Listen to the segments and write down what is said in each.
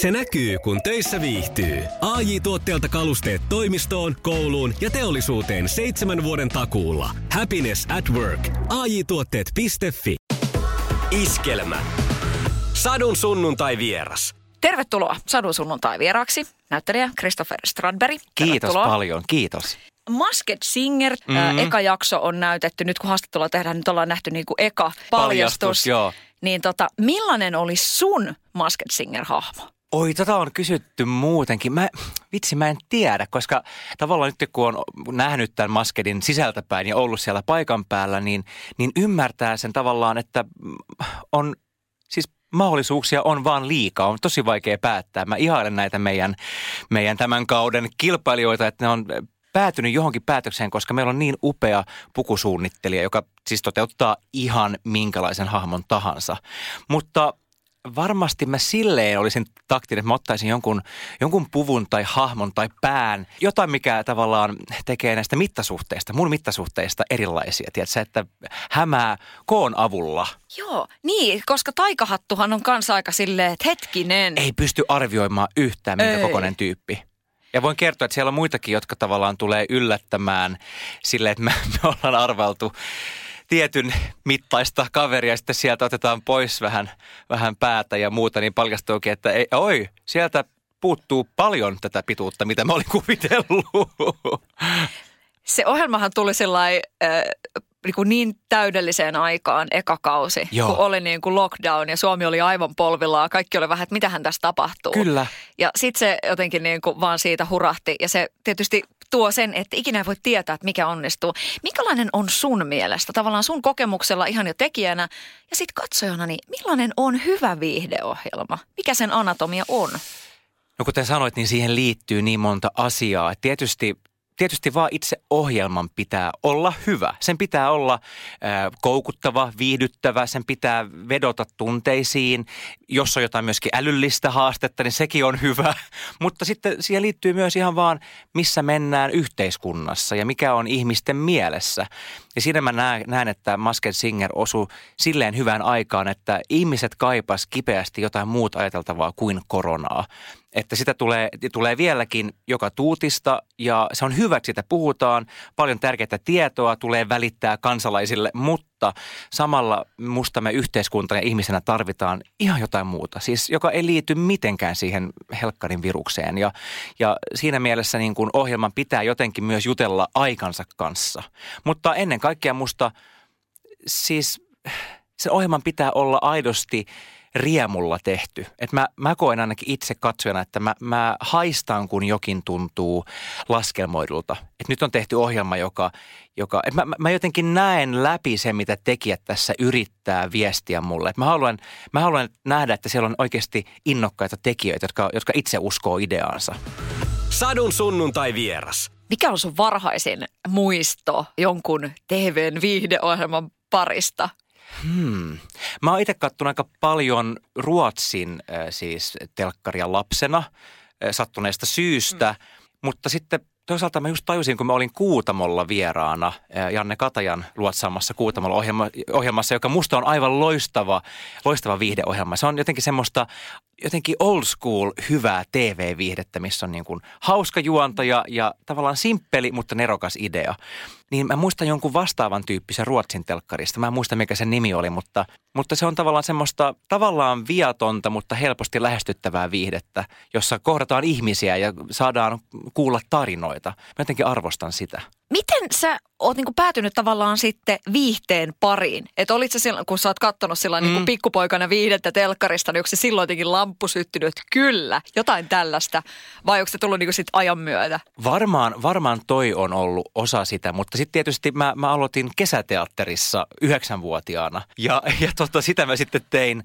Se näkyy, kun töissä viihtyy. ai tuotteelta kalusteet toimistoon, kouluun ja teollisuuteen seitsemän vuoden takuulla. Happiness at work. ai tuotteetfi Iskelmä. Sadun sunnuntai vieras. Tervetuloa Sadun sunnuntai vieraaksi, näyttelijä Christopher Stradberg. Kiitos paljon, kiitos. Masked Singer, mm-hmm. eka jakso on näytetty, nyt kun haastattelua tehdään, nyt ollaan nähty niin kuin eka paljastus. paljastus joo. Niin tota, millainen oli sun Masked Singer-hahmo? Oi, tota on kysytty muutenkin. Mä, vitsi, mä en tiedä, koska tavallaan nyt kun on nähnyt tämän maskedin sisältäpäin ja ollut siellä paikan päällä, niin, niin ymmärtää sen tavallaan, että on siis mahdollisuuksia on vaan liikaa. On tosi vaikea päättää. Mä ihailen näitä meidän, meidän tämän kauden kilpailijoita, että ne on päätynyt johonkin päätökseen, koska meillä on niin upea pukusuunnittelija, joka siis toteuttaa ihan minkälaisen hahmon tahansa. Mutta varmasti mä silleen olisin taktinen, että mä ottaisin jonkun, jonkun puvun tai hahmon tai pään, jotain mikä tavallaan tekee näistä mittasuhteista, mun mittasuhteista erilaisia. Tiedätkö, että hämää koon avulla. Joo, niin, koska taikahattuhan on kanssa aika silleen, että hetkinen. Ei pysty arvioimaan yhtään, minkä Ei. kokoinen tyyppi. Ja voin kertoa, että siellä on muitakin, jotka tavallaan tulee yllättämään sille, että me, me ollaan arveltu tietyn mittaista kaveria, sitten sieltä otetaan pois vähän, vähän päätä ja muuta, niin paljastuukin, että ei, oi, sieltä puuttuu paljon tätä pituutta, mitä mä olin kuvitellut. Se ohjelmahan tuli sellainen äh, niin, kuin niin täydelliseen aikaan eka kausi, Joo. kun oli niin kuin lockdown ja Suomi oli aivan polvillaan. Kaikki oli vähän, että mitähän tässä tapahtuu. Kyllä. Ja sitten se jotenkin niin kuin vaan siitä hurahti ja se tietysti tuo sen, että ikinä voi tietää, että mikä onnistuu. Minkälainen on sun mielestä, tavallaan sun kokemuksella ihan jo tekijänä ja sitten katsojana, niin millainen on hyvä viihdeohjelma? Mikä sen anatomia on? No kuten sanoit, niin siihen liittyy niin monta asiaa. Tietysti tietysti vaan itse ohjelman pitää olla hyvä. Sen pitää olla äh, koukuttava, viihdyttävä, sen pitää vedota tunteisiin. Jos on jotain myöskin älyllistä haastetta, niin sekin on hyvä. Mutta sitten siihen liittyy myös ihan vaan, missä mennään yhteiskunnassa ja mikä on ihmisten mielessä. Ja siinä mä näen että Masked Singer osuu silleen hyvään aikaan, että ihmiset kaipas kipeästi jotain muuta ajateltavaa kuin koronaa että sitä tulee, tulee vieläkin joka tuutista ja se on hyvä, että sitä puhutaan. Paljon tärkeää tietoa tulee välittää kansalaisille, mutta samalla musta me yhteiskuntana ja ihmisenä tarvitaan ihan jotain muuta. Siis joka ei liity mitenkään siihen helkkarin virukseen ja, ja siinä mielessä niin kuin ohjelman pitää jotenkin myös jutella aikansa kanssa. Mutta ennen kaikkea musta siis sen ohjelman pitää olla aidosti – riemulla tehty. Et mä, mä koen ainakin itse katsojana, että mä, mä haistan, kun jokin tuntuu laskelmoidulta. Et nyt on tehty ohjelma, joka, joka et mä, mä jotenkin näen läpi se, mitä tekijät tässä yrittää viestiä mulle. Et mä, haluan, mä haluan nähdä, että siellä on oikeasti innokkaita tekijöitä, jotka, jotka itse uskoo ideaansa. Sadun sunnuntai vieras. Mikä on sun varhaisin muisto jonkun TVn viihdeohjelman parista? Hmm. Mä oon itse kattonut aika paljon Ruotsin äh, siis telkkaria lapsena äh, sattuneesta syystä, hmm. mutta sitten toisaalta mä just tajusin, kun mä olin Kuutamolla vieraana, äh, Janne Katajan luotsaamassa Kuutamolla ohjelma, ohjelmassa, joka musta on aivan loistava, loistava viihdeohjelma. Se on jotenkin semmoista jotenkin old school hyvää TV-viihdettä, missä on niin kuin hauska juontaja ja tavallaan simppeli, mutta nerokas idea. Niin mä muistan jonkun vastaavan tyyppisen Ruotsin telkkarista. Mä en muista, mikä sen nimi oli, mutta, mutta se on tavallaan semmoista tavallaan viatonta, mutta helposti lähestyttävää viihdettä, jossa kohdataan ihmisiä ja saadaan kuulla tarinoita. Mä jotenkin arvostan sitä. Miten sä oot niinku päätynyt tavallaan sitten viihteen pariin? Että olit sä silloin, kun sä oot kattonut silloin niinku mm. niinku pikkupoikana viihdettä telkkarista, niin onko se silloin jotenkin lamppu syttynyt, että kyllä, jotain tällaista? Vai onko se tullut niinku sit ajan myötä? Varmaan, varmaan toi on ollut osa sitä, mutta sitten tietysti mä, mä aloitin kesäteatterissa yhdeksänvuotiaana. Ja, ja tota, sitä mä sitten tein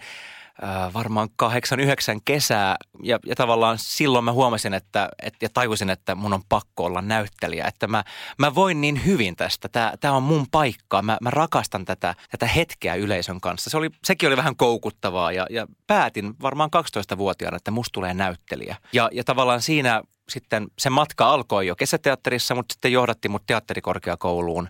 äh, varmaan kahdeksan, yhdeksän kesää ja, ja tavallaan silloin mä huomasin että, et, ja tajusin, että mun on pakko olla näyttelijä, että mä, mä voin niin hyvin tästä, tämä on mun paikka, mä, mä rakastan tätä, tätä hetkeä yleisön kanssa. Se oli, sekin oli vähän koukuttavaa ja, ja päätin varmaan 12-vuotiaana, että musta tulee näyttelijä. Ja, ja tavallaan siinä sitten se matka alkoi jo kesäteatterissa, mutta sitten johdatti mut teatterikorkeakouluun,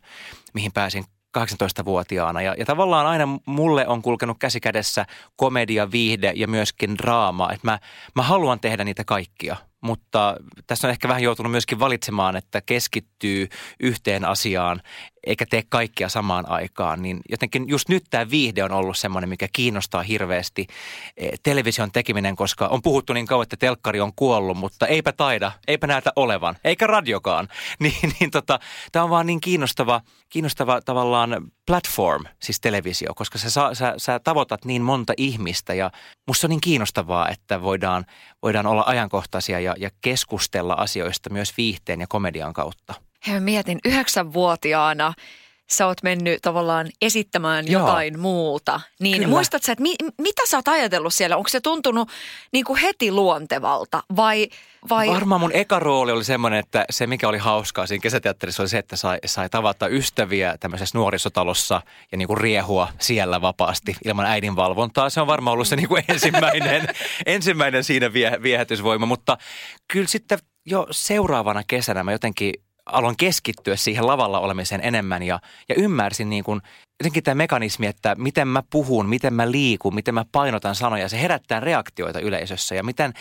mihin pääsin 18-vuotiaana. Ja, ja tavallaan aina mulle on kulkenut käsi kädessä komedia, viihde ja myöskin draama. Että mä, mä haluan tehdä niitä kaikkia mutta tässä on ehkä vähän joutunut myöskin valitsemaan, että keskittyy yhteen asiaan eikä tee kaikkia samaan aikaan. Niin jotenkin just nyt tämä viihde on ollut semmoinen, mikä kiinnostaa hirveästi eh, television tekeminen, koska on puhuttu niin kauan, että telkkari on kuollut, mutta eipä taida, eipä näytä olevan, eikä radiokaan. Niin, niin tota, tämä on vaan niin kiinnostava, kiinnostava tavallaan platform, siis televisio, koska sä, sä, sä, tavoitat niin monta ihmistä ja musta on niin kiinnostavaa, että voidaan, voidaan olla ajankohtaisia ja, ja keskustella asioista myös viihteen ja komedian kautta. Hei, mietin yhdeksänvuotiaana sä oot mennyt tavallaan esittämään Joo. jotain muuta. Niin Kyllä. muistatko että mi, mitä sä oot ajatellut siellä? Onko se tuntunut niin kuin heti luontevalta vai, vai... Varmaan mun eka rooli oli semmoinen, että se mikä oli hauskaa siinä kesäteatterissa oli se, että sai, sai tavata ystäviä tämmöisessä nuorisotalossa ja niin kuin riehua siellä vapaasti ilman äidin valvontaa. Se on varmaan ollut se niin kuin ensimmäinen, ensimmäinen siinä vie, viehätysvoima, mutta kyllä sitten jo seuraavana kesänä mä jotenkin aloin keskittyä siihen lavalla olemiseen enemmän ja, ja ymmärsin niin kuin jotenkin tämä mekanismi, että miten mä puhun, miten mä liikun, miten mä painotan sanoja. Se herättää reaktioita yleisössä ja miten,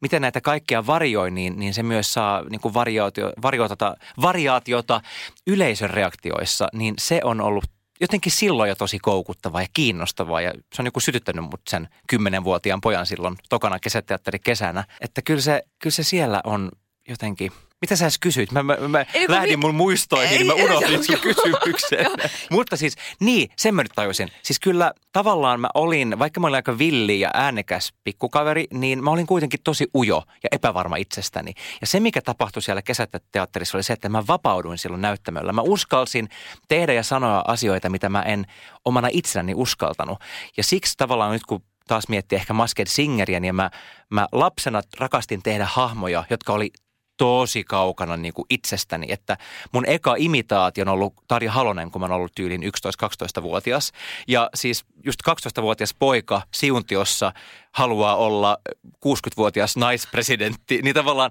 miten näitä kaikkia varioi, niin, niin se myös saa niin kuin variaatio, variaatiota, variaatiota yleisön reaktioissa. Niin se on ollut jotenkin silloin jo tosi koukuttavaa ja kiinnostavaa ja se on joku sytyttänyt mut sen kymmenenvuotiaan pojan silloin tokana kesäteatteri kesänä. Että kyllä se, kyllä se siellä on jotenkin – mitä sä edes kysyit? Mä, mä, mä lähdin mi- mun muistoihin, niin mä unohdin sun kysymyksen. Mutta siis, niin, sen mä nyt tajusin. Siis kyllä tavallaan mä olin, vaikka mä olin aika villi ja äänekäs pikkukaveri, niin mä olin kuitenkin tosi ujo ja epävarma itsestäni. Ja se, mikä tapahtui siellä kesäteatterissa, oli se, että mä vapauduin silloin näyttämöllä. Mä uskalsin tehdä ja sanoa asioita, mitä mä en omana itsenäni uskaltanut. Ja siksi tavallaan nyt, kun taas miettii ehkä Masked Singeriä, niin mä, mä lapsena rakastin tehdä hahmoja, jotka oli tosi kaukana niin kuin itsestäni, että mun eka imitaatio on ollut Tarja Halonen, kun mä oon ollut tyylin 11-12-vuotias. Ja siis just 12-vuotias poika Siuntiossa haluaa olla 60-vuotias naispresidentti, niin tavallaan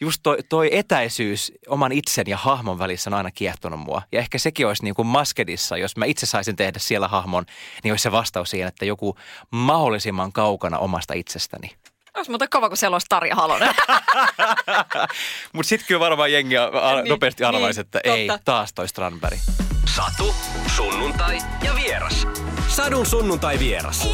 just toi, toi etäisyys oman itsen ja hahmon välissä on aina kiehtonut mua. Ja ehkä sekin olisi niin kuin Maskedissa, jos mä itse saisin tehdä siellä hahmon, niin olisi se vastaus siihen, että joku mahdollisimman kaukana omasta itsestäni. Olisi muuten kova, kun siellä olisi Tarja Halonen. Mutta sitten kyllä varmaan jengi niin, nopeasti arvaisi, niin, että totta. ei, taas toi Strandberg. Satu, sunnuntai ja vieras. Sadun sunnuntai vieras.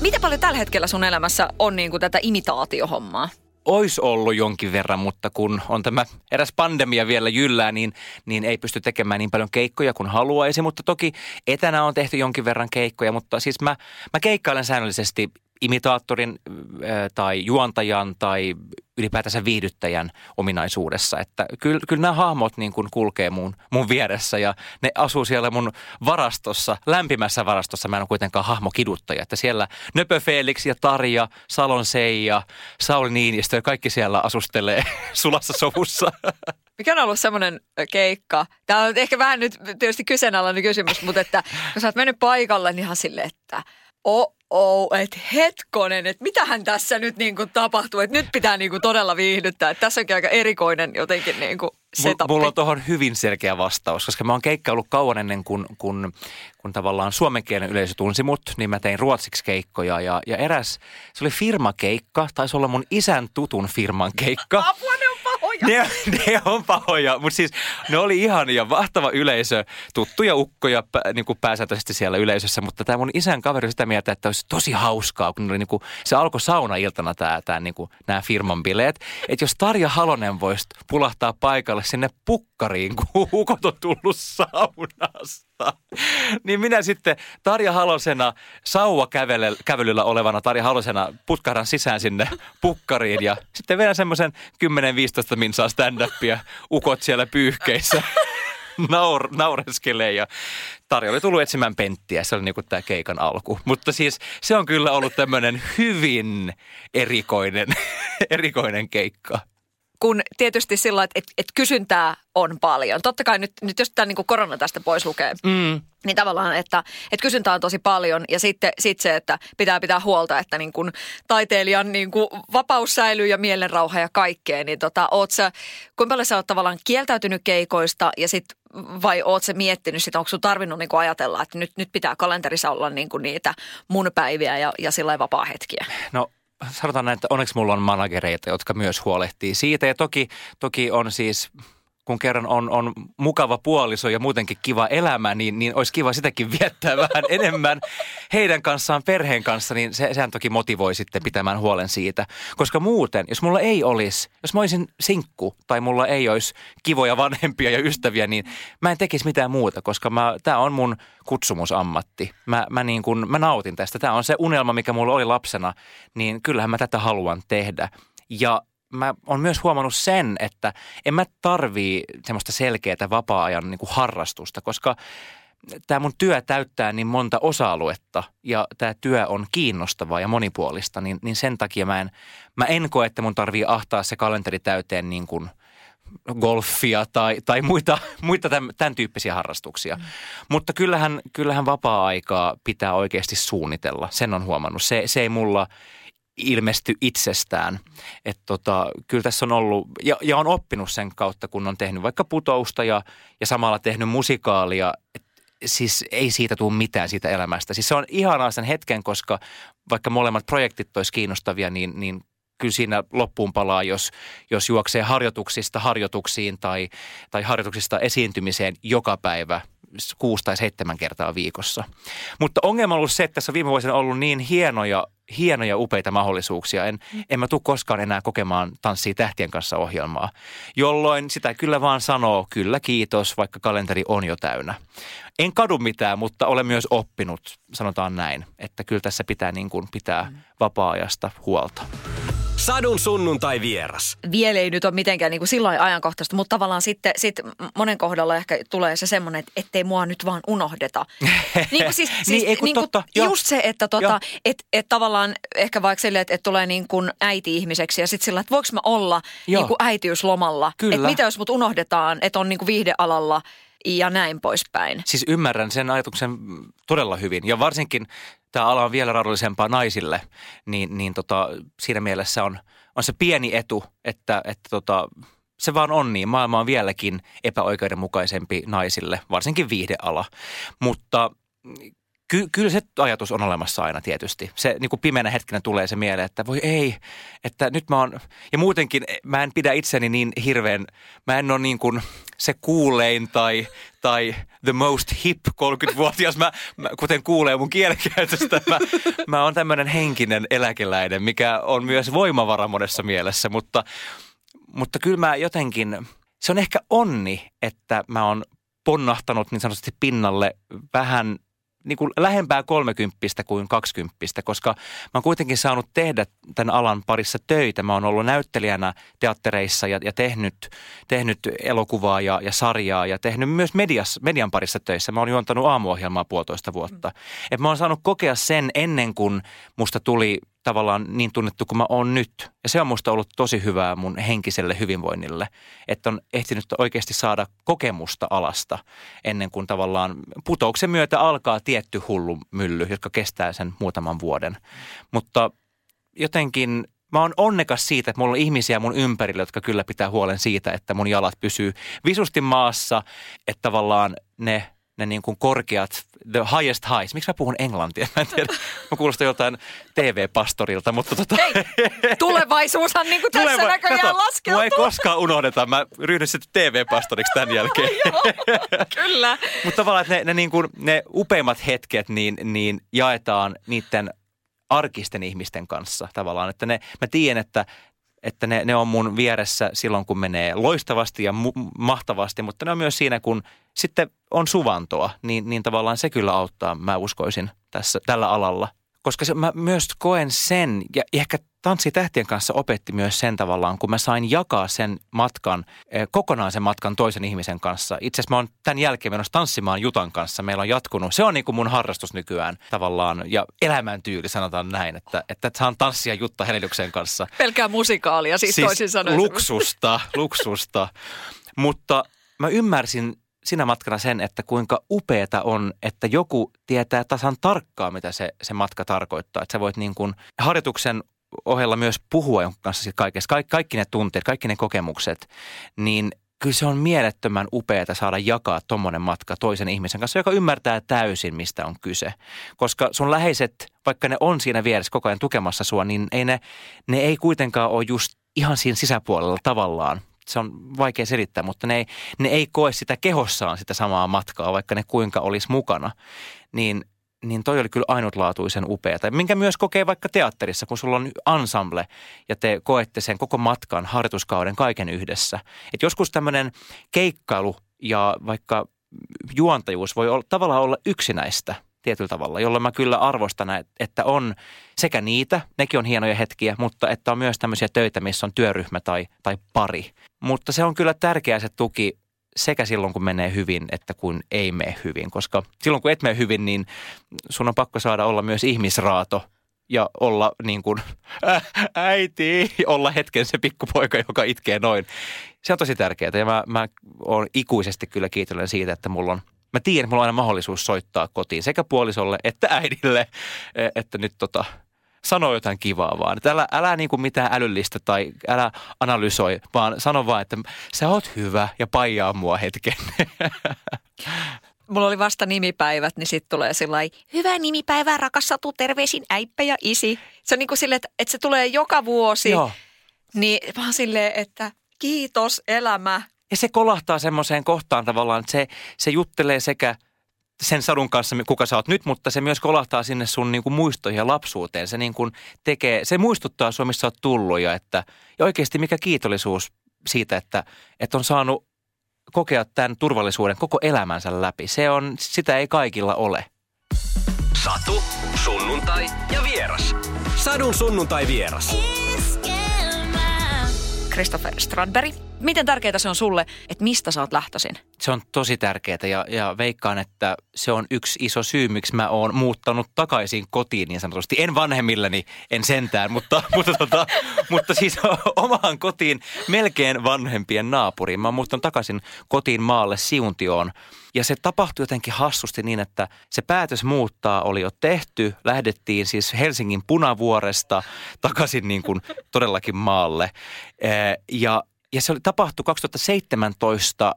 Mitä paljon tällä hetkellä sun elämässä on niin kuin tätä imitaatiohommaa? Ois ollut jonkin verran, mutta kun on tämä eräs pandemia vielä jyllää, niin, niin ei pysty tekemään niin paljon keikkoja kuin haluaisi. Mutta toki etänä on tehty jonkin verran keikkoja, mutta siis mä, mä keikkailen säännöllisesti imitaattorin tai juontajan tai ylipäätänsä viihdyttäjän ominaisuudessa. Että kyllä, kyllä nämä hahmot niin kuin kulkee mun, mun vieressä ja ne asuu siellä mun varastossa, lämpimässä varastossa. Mä en ole kuitenkaan hahmokiduttaja. Että siellä Nöpö Felix ja Tarja, Salon Seija, Sauli Niinistö ja kaikki siellä asustelee sulassa sovussa. Mikä on ollut semmoinen keikka? Tämä on ehkä vähän nyt tietysti kyseenalainen kysymys, mutta että kun sä oot mennyt paikalle, niin ihan silleen, että – oh, oh että hetkonen, että mitähän tässä nyt niin kuin tapahtuu, että nyt pitää niin kuin todella viihdyttää. Että tässä onkin aika erikoinen jotenkin niin kuin setup. Mulla on tuohon hyvin selkeä vastaus, koska mä oon keikkaillut kauan ennen kuin kun, kun tavallaan suomenkielen yleisö tunsi mut, niin mä tein ruotsiksi keikkoja ja, ja eräs, se oli firmakeikka, taisi olla mun isän tutun firman keikka. Apua, pahoja. Ne, ne on pahoja, mutta siis ne oli ihan ja mahtava yleisö, tuttuja ukkoja niin kuin pääsääntöisesti siellä yleisössä, mutta tämä mun isän kaveri sitä mieltä, että olisi tosi hauskaa, kun oli niin kuin, se alkoi sauna-iltana tämä, tämä niin kuin, nämä firman bileet, että jos Tarja Halonen voisi pulahtaa paikalle sinne pukkariin, kun ukot on tullut saunasta, niin minä sitten Tarja Halosena sauva kävelyllä olevana Tarja Halosena putkahdan sisään sinne pukkariin ja sitten vedän semmoisen 10-15 minsaa stand-upia, ukot siellä pyyhkeissä naur, naureskelee ja Tarja oli tullut etsimään penttiä. Se oli niin kuin tämä keikan alku. Mutta siis se on kyllä ollut tämmöinen hyvin erikoinen, erikoinen keikka kun tietysti sillä että et, et kysyntää on paljon. Totta kai nyt, nyt jos tämä niin korona tästä pois lukee, mm. Niin tavallaan, että, että kysyntää on tosi paljon ja sitten sit se, että pitää pitää huolta, että niin kun taiteilijan niin kun vapaus säilyy ja mielenrauha ja kaikkea. Niin tota, oot sä, kuinka paljon sä oot tavallaan kieltäytynyt keikoista ja sit vai oot sä miettinyt sitä, onko sun tarvinnut niin ajatella, että nyt, nyt pitää kalenterissa olla niin niitä mun päiviä ja, ja sillä vapaa hetkiä? No sanotaan näin, että onneksi mulla on managereita, jotka myös huolehtii siitä. Ja toki, toki on siis kun kerran on, on mukava puoliso ja muutenkin kiva elämä, niin, niin olisi kiva sitäkin viettää vähän enemmän heidän kanssaan, perheen kanssa, niin se, sehän toki motivoi sitten pitämään huolen siitä. Koska muuten, jos mulla ei olisi, jos mä olisin sinkku tai mulla ei olisi kivoja vanhempia ja ystäviä, niin mä en tekisi mitään muuta, koska tämä on mun kutsumusammatti. Mä, mä, niin kun, mä nautin tästä. Tämä on se unelma, mikä mulla oli lapsena, niin kyllähän mä tätä haluan tehdä. Ja mä oon myös huomannut sen, että en mä tarvii semmoista selkeää vapaa-ajan niin kuin harrastusta, koska tämä mun työ täyttää niin monta osa-aluetta ja tämä työ on kiinnostavaa ja monipuolista, niin, niin sen takia mä en, mä en koe, että mun tarvii ahtaa se kalenteri täyteen niin kuin golfia tai, tai muita, muita tämän, tämän tyyppisiä harrastuksia. Mm. Mutta kyllähän, kyllähän vapaa-aikaa pitää oikeasti suunnitella, sen on huomannut. Se, se ei mulla ilmesty itsestään. Että tota, kyllä tässä on ollut, ja, ja on oppinut sen kautta, kun on tehnyt vaikka putousta ja, ja samalla tehnyt musikaalia, että siis ei siitä tule mitään siitä elämästä. Siis se on ihanaa sen hetken, koska vaikka molemmat projektit olisi kiinnostavia, niin, niin kyllä siinä loppuun palaa, jos, jos juoksee harjoituksista harjoituksiin tai, tai harjoituksista esiintymiseen joka päivä – kuusi tai seitsemän kertaa viikossa. Mutta ongelma on ollut se, että tässä viime vuosina on ollut niin hienoja, hienoja upeita mahdollisuuksia. En, en mä tule koskaan enää kokemaan Tanssii tähtien kanssa ohjelmaa, jolloin sitä kyllä vaan sanoo kyllä kiitos, vaikka kalenteri on jo täynnä. En kadu mitään, mutta olen myös oppinut, sanotaan näin, että kyllä tässä pitää niin kuin pitää mm. vapaa-ajasta huolta. Sadun sunnuntai vieras. Vielä ei nyt ole mitenkään niin kuin silloin ajankohtaista, mutta tavallaan sitten sit monen kohdalla ehkä tulee se semmoinen, että ettei mua nyt vaan unohdeta. niin kuin siis, siis niin, niin kuin, totta, just se, että tota, et, et tavallaan ehkä vaikka sille, että et tulee niin kuin äiti-ihmiseksi ja sitten sillä, että voiko mä olla niin kuin äitiyslomalla. Että mitä jos mut unohdetaan, että on niin kuin viihdealalla ja näin poispäin. Siis ymmärrän sen ajatuksen todella hyvin ja varsinkin tämä ala on vielä raadollisempaa naisille, niin, niin tota, siinä mielessä on, on se pieni etu, että, että tota, se vaan on niin. Maailma on vieläkin epäoikeudenmukaisempi naisille, varsinkin viihdeala. Mutta Ky- kyllä se ajatus on olemassa aina tietysti. Se niin kuin pimeänä hetkenä tulee se mieleen, että voi ei, että nyt mä oon, ja muutenkin mä en pidä itseni niin hirveän, mä en ole niin kuin se kuulein tai, tai the most hip 30-vuotias, mä, mä, kuten kuulee mun kielenkäytöstä, mä, mä oon tämmöinen henkinen eläkeläinen, mikä on myös voimavara monessa mielessä, mutta, mutta kyllä mä jotenkin, se on ehkä onni, että mä oon ponnahtanut niin sanotusti pinnalle vähän niin kuin lähempää kolmekymppistä kuin kaksikymppistä, koska mä oon kuitenkin saanut tehdä tämän alan parissa töitä. Mä oon ollut näyttelijänä teattereissa ja, ja tehnyt, tehnyt elokuvaa ja, ja sarjaa ja tehnyt myös medias, median parissa töissä. Mä oon juontanut aamuohjelmaa puolitoista vuotta. Mm. Et mä oon saanut kokea sen ennen kuin musta tuli tavallaan niin tunnettu kuin mä oon nyt. Ja se on musta ollut tosi hyvää mun henkiselle hyvinvoinnille, että on ehtinyt oikeasti saada kokemusta alasta ennen kuin tavallaan putouksen myötä alkaa tietty hullu mylly, jotka kestää sen muutaman vuoden. Mutta jotenkin mä oon onnekas siitä, että mulla on ihmisiä mun ympärillä, jotka kyllä pitää huolen siitä, että mun jalat pysyy visusti maassa, että tavallaan ne ne niin kuin korkeat, the highest highs. Miksi mä puhun englantia? Mä en tiedä. Mä kuulostan joltain TV-pastorilta, mutta tota... Hei, tulevaisuushan niin kuin tässä Tuleva, näköjään kato, laskeutuu. ei koskaan unohdeta. Mä ryhdyn sitten TV-pastoriksi tämän jälkeen. Joo, kyllä. mutta tavallaan, että ne, ne, niin kuin, ne upeimmat hetket niin, niin jaetaan niiden arkisten ihmisten kanssa tavallaan. Että ne, mä tiedän, että että ne, ne on mun vieressä silloin, kun menee loistavasti ja mu- mahtavasti, mutta ne on myös siinä, kun sitten on suvantoa, niin, niin tavallaan se kyllä auttaa, mä uskoisin, tässä, tällä alalla. Koska se, mä myös koen sen, ja ehkä Tanssi tähtien kanssa opetti myös sen tavallaan, kun mä sain jakaa sen matkan, eh, kokonaan sen matkan toisen ihmisen kanssa. Itse asiassa mä oon tämän jälkeen menossa tanssimaan Jutan kanssa. Meillä on jatkunut. Se on niin kuin mun harrastus nykyään tavallaan ja elämäntyyli sanotaan näin, että, että saan tanssia Jutta Henelyksen kanssa. Pelkää musikaalia siis, siis toisin sanoen. luksusta, luksusta. Mutta mä ymmärsin sinä matkana sen, että kuinka upeeta on, että joku tietää tasan tarkkaan, mitä se, se matka tarkoittaa. Että sä voit niin kuin harjoituksen ohella myös puhua jonkun kanssa kaikessa, kaikki, kaikki ne tunteet, kaikki ne kokemukset, niin kyllä se on mielettömän upeaa saada jakaa tuommoinen matka toisen ihmisen kanssa, joka ymmärtää täysin, mistä on kyse. Koska sun läheiset, vaikka ne on siinä vieressä koko ajan tukemassa sua, niin ei ne, ne ei kuitenkaan ole just ihan siinä sisäpuolella tavallaan. Se on vaikea selittää, mutta ne ei, ne ei koe sitä kehossaan sitä samaa matkaa, vaikka ne kuinka olisi mukana. Niin niin toi oli kyllä ainutlaatuisen upeata. Minkä myös kokee vaikka teatterissa, kun sulla on ensemble ja te koette sen koko matkan, harjoituskauden, kaiken yhdessä. Et joskus tämmöinen keikkailu ja vaikka juontajuus voi olla, tavallaan olla yksinäistä tietyllä tavalla, jolloin mä kyllä arvostan, että on sekä niitä, nekin on hienoja hetkiä, mutta että on myös tämmöisiä töitä, missä on työryhmä tai, tai pari. Mutta se on kyllä tärkeä se tuki sekä silloin, kun menee hyvin, että kun ei mene hyvin. Koska silloin, kun et mene hyvin, niin sun on pakko saada olla myös ihmisraato ja olla niin kuin, äh, äiti, olla hetken se pikkupoika, joka itkee noin. Se on tosi tärkeää ja mä, mä oon ikuisesti kyllä kiitollinen siitä, että mulla on Mä tiedän, että mulla on aina mahdollisuus soittaa kotiin sekä puolisolle että äidille, e, että nyt tota, sano jotain kivaa vaan. Että älä, älä niin kuin mitään älyllistä tai älä analysoi, vaan sano vaan, että sä oot hyvä ja paijaa mua hetken. Mulla oli vasta nimipäivät, niin sitten tulee sillä hyvää nimipäivää, rakas Satu, terveisin äippä ja isi. Se on niin kuin silleen, että, että se tulee joka vuosi. Joo. Niin vaan silleen, että kiitos elämä. Ja se kolahtaa semmoiseen kohtaan tavallaan, että se, se juttelee sekä – sen sadun kanssa, kuka sä oot nyt, mutta se myös kolahtaa sinne sun niin kuin muistoihin ja lapsuuteen. Se, niin kuin tekee, se muistuttaa sua, missä oot tullut ja, että, ja oikeasti mikä kiitollisuus siitä, että, että on saanut kokea tämän turvallisuuden koko elämänsä läpi. Se on, sitä ei kaikilla ole. Satu, sunnuntai ja vieras. Sadun sunnuntai vieras. Christopher Stradberg. Miten tärkeää se on sulle, että mistä sä oot lähtöisin? Se on tosi tärkeää ja, ja veikkaan, että se on yksi iso syy, miksi mä oon muuttanut takaisin kotiin niin sanotusti. En vanhemmilleni, en sentään, mutta, mutta, tota, mutta siis omaan kotiin melkein vanhempien naapuriin. Mä oon muuttanut takaisin kotiin maalle Siuntioon. Ja se tapahtui jotenkin hassusti niin, että se päätös muuttaa oli jo tehty. Lähdettiin siis Helsingin punavuoresta takaisin niin kuin todellakin maalle. Ja ja se oli, tapahtui 2017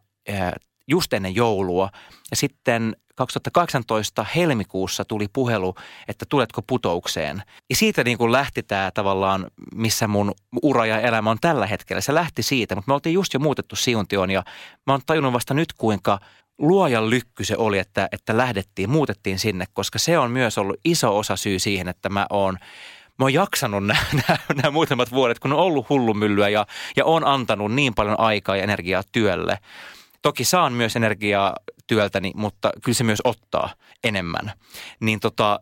just ennen joulua. Ja sitten 2018 helmikuussa tuli puhelu, että tuletko putoukseen. Ja siitä niin kuin lähti tämä tavallaan, missä mun ura ja elämä on tällä hetkellä. Se lähti siitä, mutta me oltiin just jo muutettu Siuntioon ja mä oon tajunnut vasta nyt, kuinka luojan lykky se oli, että, että lähdettiin, muutettiin sinne, koska se on myös ollut iso osa syy siihen, että mä oon mä oon jaksanut nämä, muutamat vuodet, kun on ollut hullumyllyä ja, ja on antanut niin paljon aikaa ja energiaa työlle. Toki saan myös energiaa työltäni, mutta kyllä se myös ottaa enemmän. Niin tota,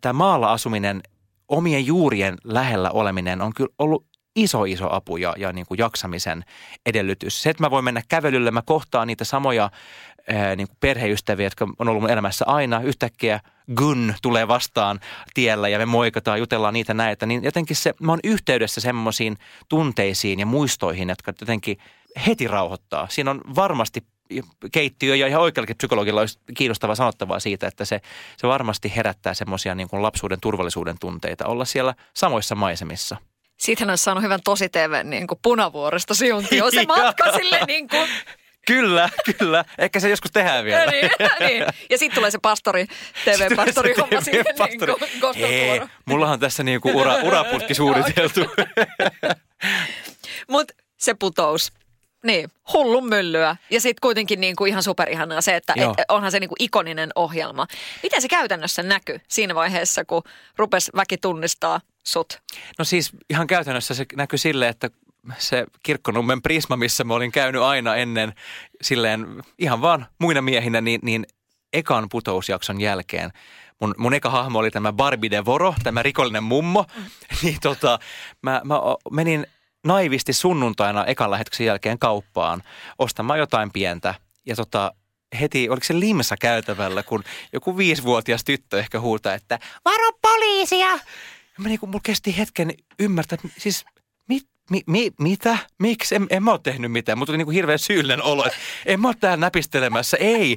tämä maalla asuminen, omien juurien lähellä oleminen on kyllä ollut iso, iso apu ja, ja niin kuin jaksamisen edellytys. Se, että mä voin mennä kävelylle, mä kohtaan niitä samoja ää, niin kuin perheystäviä, jotka on ollut mun elämässä aina. Yhtäkkiä Gun tulee vastaan tiellä ja me moikataan, jutellaan niitä näitä. Niin jotenkin se, mä oon yhteydessä semmoisiin tunteisiin ja muistoihin, jotka jotenkin heti rauhoittaa. Siinä on varmasti keittiö ja ihan oikeallakin psykologilla olisi kiinnostavaa sanottavaa siitä, että se, se varmasti herättää semmoisia niin kuin lapsuuden turvallisuuden tunteita olla siellä samoissa maisemissa. Siitähän olisi saanut hyvän tosi TV niin kuin punavuoresta siuntioon se matka sille niin kuin Kyllä, kyllä. Ehkä se joskus tehdään vielä. niin, niin. Ja sitten tulee se pastori, TV-pastori homma siihen pastori. niin Ei, mullahan tässä niinku ura, uraputki suunniteltu. Mutta se putous. Niin, hullun myllyä. Ja sitten kuitenkin niin kuin ihan superihanaa se, että et, onhan se niin kuin ikoninen ohjelma. Miten se käytännössä näkyy siinä vaiheessa, kun rupes väki tunnistaa sut? No siis ihan käytännössä se näkyy sille, että se Kirkkonummen Prisma, missä mä olin käynyt aina ennen silleen ihan vaan muina miehinä, niin, niin ekan putousjakson jälkeen mun, mun eka hahmo oli tämä Barbie de Voro, tämä rikollinen mummo, mm. niin tota, mä, mä menin naivisti sunnuntaina ekan lähetyksen jälkeen kauppaan ostamaan jotain pientä ja tota, heti, oliko se limsa käytävällä, kun joku viisivuotias tyttö ehkä huutaa, että varo poliisia! Ja mä niin kun, mulla kesti hetken ymmärtää, siis mi, mi, mitä? Miksi? En, en mä ole tehnyt mitään. Mutta tuli niin kuin hirveän syyllinen olo, että en mä ole täällä näpistelemässä. Ei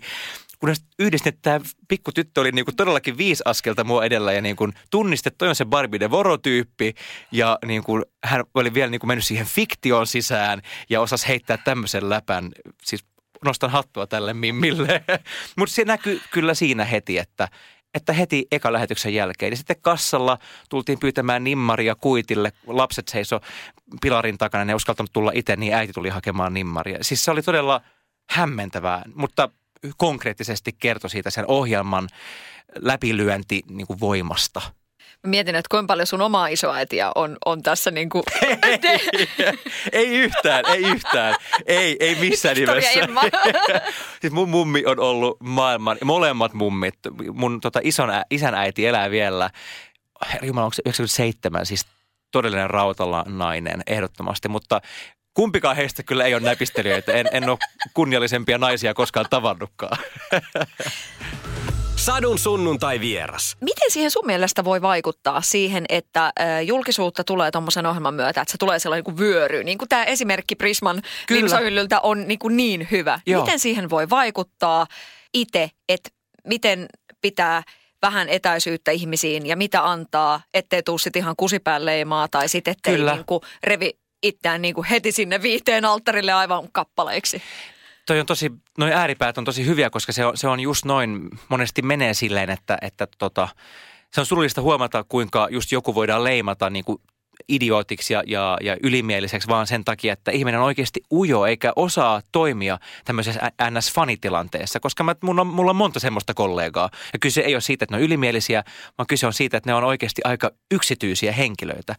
kunnes yhdistin, että tämä pikku tyttö oli niin kuin todellakin viisi askelta mua edellä ja niin kuin tunnisti, että toi on se Barbie de Voro-tyyppi ja niin kuin hän oli vielä niin kuin mennyt siihen fiktioon sisään ja osasi heittää tämmöisen läpän. Siis nostan hattua tälle mimmille. Mutta se näkyy kyllä siinä heti, että että heti eka lähetyksen jälkeen. Ja sitten kassalla tultiin pyytämään nimmaria kuitille. Lapset seiso pilarin takana, ne uskaltanut tulla itse, niin äiti tuli hakemaan nimmaria. Siis se oli todella hämmentävää, mutta konkreettisesti kertoi siitä sen ohjelman läpilyönti niin kuin voimasta. Mä mietin, että kuinka paljon sun omaa isoäitiä on, on tässä niin kuin... ei, ei yhtään, ei yhtään. Ei, ei missään nimessä. siis mun mummi on ollut maailman, molemmat mummit. Mun tota, ison, isän äiti elää vielä, Jumala, onko se 97, siis todellinen rautalla nainen ehdottomasti, mutta Kumpikaan heistä kyllä ei ole näpistelijöitä. En, en ole kunniallisempia naisia koskaan tavannutkaan. Sadun sunnuntai vieras. Miten siihen sun mielestä voi vaikuttaa siihen, että julkisuutta tulee tuommoisen ohjelman myötä, että se tulee sellainen kuin vyöry, niin kuin tämä esimerkki Prisman limsahyllyltä on niin, kuin niin hyvä. Joo. Miten siihen voi vaikuttaa itse, että miten pitää vähän etäisyyttä ihmisiin ja mitä antaa, ettei tuu sitten ihan kusipään leimaa tai sitten ettei niin kuin revi itseään niin kuin heti sinne viiteen alttarille aivan kappaleiksi. Toi on tosi, noin ääripäät on tosi hyviä, koska se on, se on just noin, monesti menee silleen, että, että tota, se on surullista huomata, kuinka just joku voidaan leimata niin kuin idiootiksi ja, ja, ja ylimieliseksi vaan sen takia, että ihminen on oikeasti ujo eikä osaa toimia tämmöisessä NS-fanitilanteessa, koska mä, mulla, on, mulla on monta semmoista kollegaa. Ja kyse ei ole siitä, että ne on ylimielisiä, vaan kyse on siitä, että ne on oikeasti aika yksityisiä henkilöitä.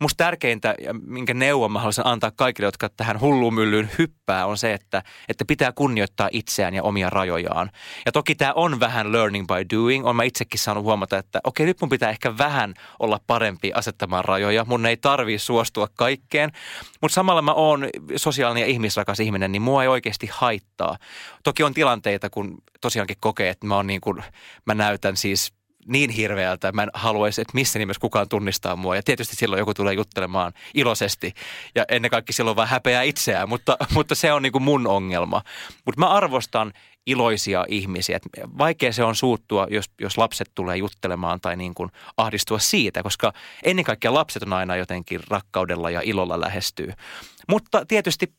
Musta tärkeintä, ja minkä neuvon mä haluaisin antaa kaikille, jotka tähän hullumyllyyn hyppää, on se, että, että pitää kunnioittaa itseään ja omia rajojaan. Ja toki tämä on vähän learning by doing. On mä itsekin saanut huomata, että okei, nyt mun pitää ehkä vähän olla parempi asettamaan rajoja. Mun ei tarvii suostua kaikkeen. Mutta samalla mä oon sosiaalinen ja ihmisrakas ihminen, niin mua ei oikeasti haittaa. Toki on tilanteita, kun tosiaankin kokee, että mä, oon niin kuin, mä näytän siis niin hirveältä, mä en haluaisi, että missä nimessä kukaan tunnistaa mua. Ja tietysti silloin joku tulee juttelemaan iloisesti ja ennen kaikkea silloin vaan häpeää itseään, mutta, mutta se on niin kuin mun ongelma. Mutta mä arvostan iloisia ihmisiä. Vaikea se on suuttua, jos, jos lapset tulee juttelemaan tai niin kuin ahdistua siitä, koska ennen kaikkea lapset on aina jotenkin rakkaudella ja ilolla lähestyy. Mutta tietysti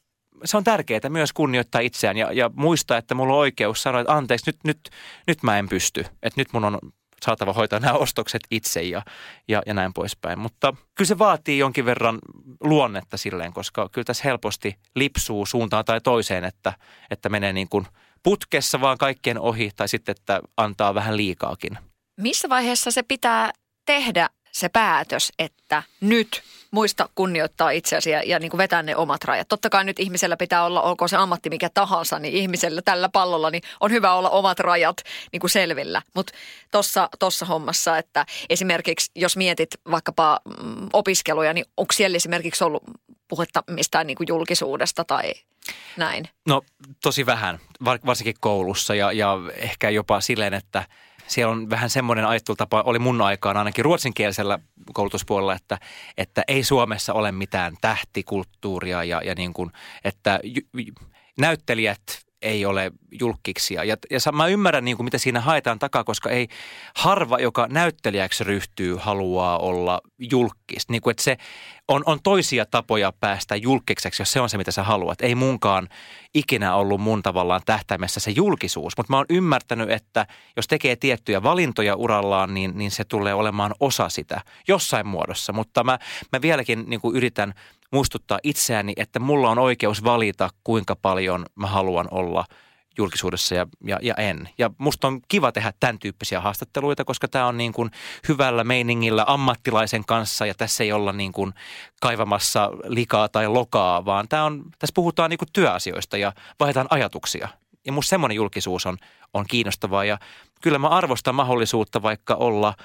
se on tärkeää myös kunnioittaa itseään ja, ja muistaa, että mulla on oikeus sanoa, että anteeksi, nyt, nyt, nyt mä en pysty. Että nyt mun on saatava hoitaa nämä ostokset itse ja, ja, ja näin poispäin. Mutta kyllä se vaatii jonkin verran luonnetta silleen, koska kyllä tässä helposti lipsuu suuntaan tai toiseen, että, että menee niin kuin putkessa vaan kaikkien ohi tai sitten, että antaa vähän liikaakin. Missä vaiheessa se pitää tehdä se päätös, että nyt muista kunnioittaa itseäsi ja, ja niin kuin vetää ne omat rajat. Totta kai nyt ihmisellä pitää olla, olkoon se ammatti mikä tahansa, niin ihmisellä tällä pallolla niin on hyvä olla omat rajat niin kuin selvillä. Mutta tuossa tossa hommassa, että esimerkiksi jos mietit vaikkapa mm, opiskeluja, niin onko siellä esimerkiksi ollut puhetta mistään niin kuin julkisuudesta tai näin? No tosi vähän, varsinkin koulussa ja, ja ehkä jopa silleen, että – siellä on vähän semmoinen ajattelutapa, oli mun aikaan ainakin ruotsinkielisellä koulutuspuolella, että, että ei Suomessa ole mitään tähtikulttuuria ja, ja niin kuin, että näyttelijät ei ole julkkiksia. Ja, ja mä ymmärrän, niin kuin, mitä siinä haetaan takaa, koska ei harva, joka näyttelijäksi ryhtyy, haluaa olla julkis. Niin kuin, että se on, on toisia tapoja päästä julkiseksi, jos se on se, mitä sä haluat. Ei munkaan ikinä ollut mun tavallaan tähtäimessä se julkisuus, mutta mä oon ymmärtänyt, että jos tekee tiettyjä valintoja urallaan, niin, niin se tulee olemaan osa sitä jossain muodossa. Mutta mä, mä vieläkin niin kuin yritän – muistuttaa itseäni, että mulla on oikeus valita, kuinka paljon mä haluan olla julkisuudessa ja, ja, ja en. Ja musta on kiva tehdä tämän tyyppisiä haastatteluita, koska tämä on niin kuin hyvällä meiningillä ammattilaisen kanssa ja tässä ei olla niin kuin kaivamassa likaa tai lokaa, vaan tämä on, tässä puhutaan niin kuin työasioista ja vaihdetaan ajatuksia. Ja musta semmoinen julkisuus on, on kiinnostavaa ja kyllä mä arvostan mahdollisuutta vaikka olla –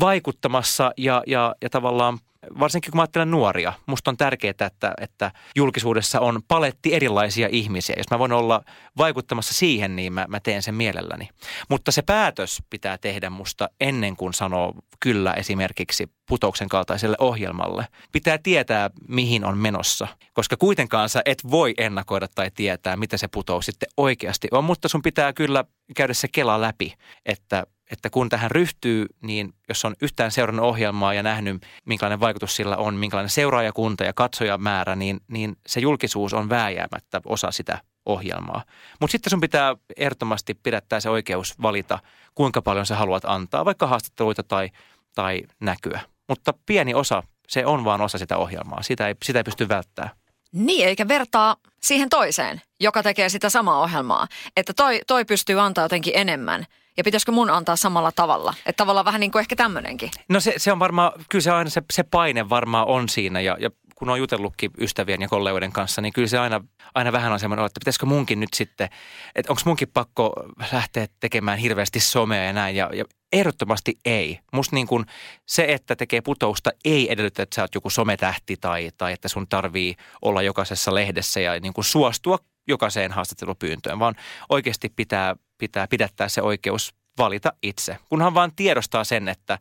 vaikuttamassa ja, ja, ja tavallaan varsinkin kun mä ajattelen nuoria, musta on tärkeää, että, että julkisuudessa on paletti erilaisia ihmisiä. Jos mä voin olla vaikuttamassa siihen, niin mä, mä teen sen mielelläni. Mutta se päätös pitää tehdä musta ennen kuin sanoo kyllä esimerkiksi putouksen kaltaiselle ohjelmalle. Pitää tietää, mihin on menossa, koska kuitenkaan sä et voi ennakoida tai tietää, mitä se putous sitten oikeasti on. Mutta sun pitää kyllä käydä se kela läpi, että että kun tähän ryhtyy, niin jos on yhtään seurannut ohjelmaa ja nähnyt, minkälainen vaikutus sillä on, minkälainen seuraajakunta ja katsojamäärä, niin, niin se julkisuus on vääjäämättä osa sitä ohjelmaa. Mutta sitten sun pitää ehdottomasti pidättää se oikeus valita, kuinka paljon sä haluat antaa, vaikka haastatteluita tai, tai näkyä. Mutta pieni osa, se on vaan osa sitä ohjelmaa. Sitä ei, sitä ei pysty välttämään. Niin, eikä vertaa siihen toiseen, joka tekee sitä samaa ohjelmaa. Että toi, toi pystyy antaa jotenkin enemmän – ja pitäisikö mun antaa samalla tavalla? Että tavallaan vähän niin kuin ehkä tämmöinenkin. No se, se on varmaan, kyllä se aina se, se paine varmaan on siinä ja, ja kun on jutellutkin ystävien ja kollegoiden kanssa, niin kyllä se aina, aina vähän on semmoinen, että pitäisikö munkin nyt sitten, että onko munkin pakko lähteä tekemään hirveästi somea ja näin. Ja, ja ehdottomasti ei. Musta niin kuin se, että tekee putousta, ei edellytä, että sä oot joku sometähti tai, tai että sun tarvii olla jokaisessa lehdessä ja niin kuin suostua jokaiseen haastattelupyyntöön, vaan oikeasti pitää, pitää pidättää se oikeus valita itse. Kunhan vaan tiedostaa sen, että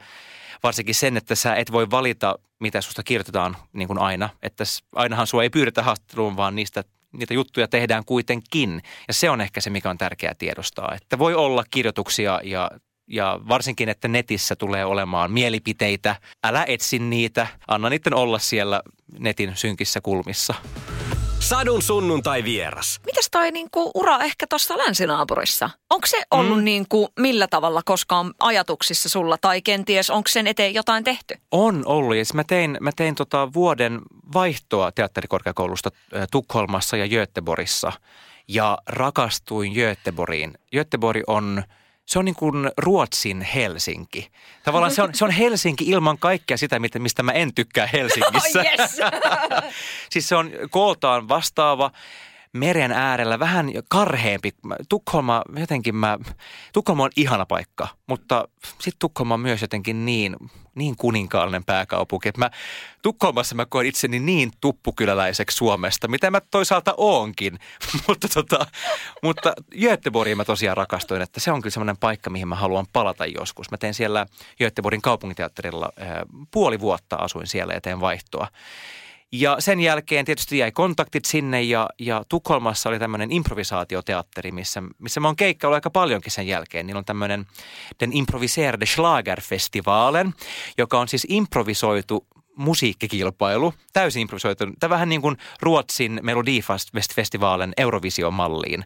varsinkin sen, että sä et voi valita, mitä susta kirjoitetaan niin kuin aina. Että ainahan sua ei pyydetä haastatteluun, vaan niistä niitä juttuja tehdään kuitenkin. Ja se on ehkä se, mikä on tärkeää tiedostaa. Että voi olla kirjoituksia ja ja varsinkin, että netissä tulee olemaan mielipiteitä. Älä etsi niitä, anna niiden olla siellä netin synkissä kulmissa. Sadun sunnuntai vieras. Mitäs toi niinku ura ehkä tuossa länsinaapurissa? Onko se ollut mm. niinku millä tavalla koskaan ajatuksissa sulla tai kenties onko sen eteen jotain tehty? On ollut ja siis mä tein, mä tein tota vuoden vaihtoa teatterikorkeakoulusta Tukholmassa ja Göteborissa ja rakastuin Göteborgiin. Göteborg on – se on niin kuin Ruotsin Helsinki. Tavallaan se on, se on Helsinki ilman kaikkea sitä, mistä mä en tykkää Helsingissä. Oh, yes. siis se on kooltaan vastaava meren äärellä vähän karheempi. Tukholma jotenkin mä, Tukholma on ihana paikka, mutta sitten Tukholma on myös jotenkin niin, niin kuninkaallinen pääkaupunki, että mä Tukholmassa mä koen itseni niin tuppukyläläiseksi Suomesta, mitä mä toisaalta oonkin. mutta, tota, mutta Göteborgiin mä tosiaan rakastuin, että se on kyllä semmoinen paikka, mihin mä haluan palata joskus. Mä tein siellä Göteborgin kaupunginteatterilla puoli vuotta asuin siellä ja teen vaihtoa. Ja sen jälkeen tietysti jäi kontaktit sinne ja, ja Tukholmassa oli tämmöinen improvisaatioteatteri, missä, missä mä oon keikkaillut aika paljonkin sen jälkeen. Niillä on tämmöinen Den improviserade Schlagerfestivalen, joka on siis improvisoitu musiikkikilpailu, täysin improvisoitu. Tämä vähän niin kuin Ruotsin Melodifestivalen Eurovision malliin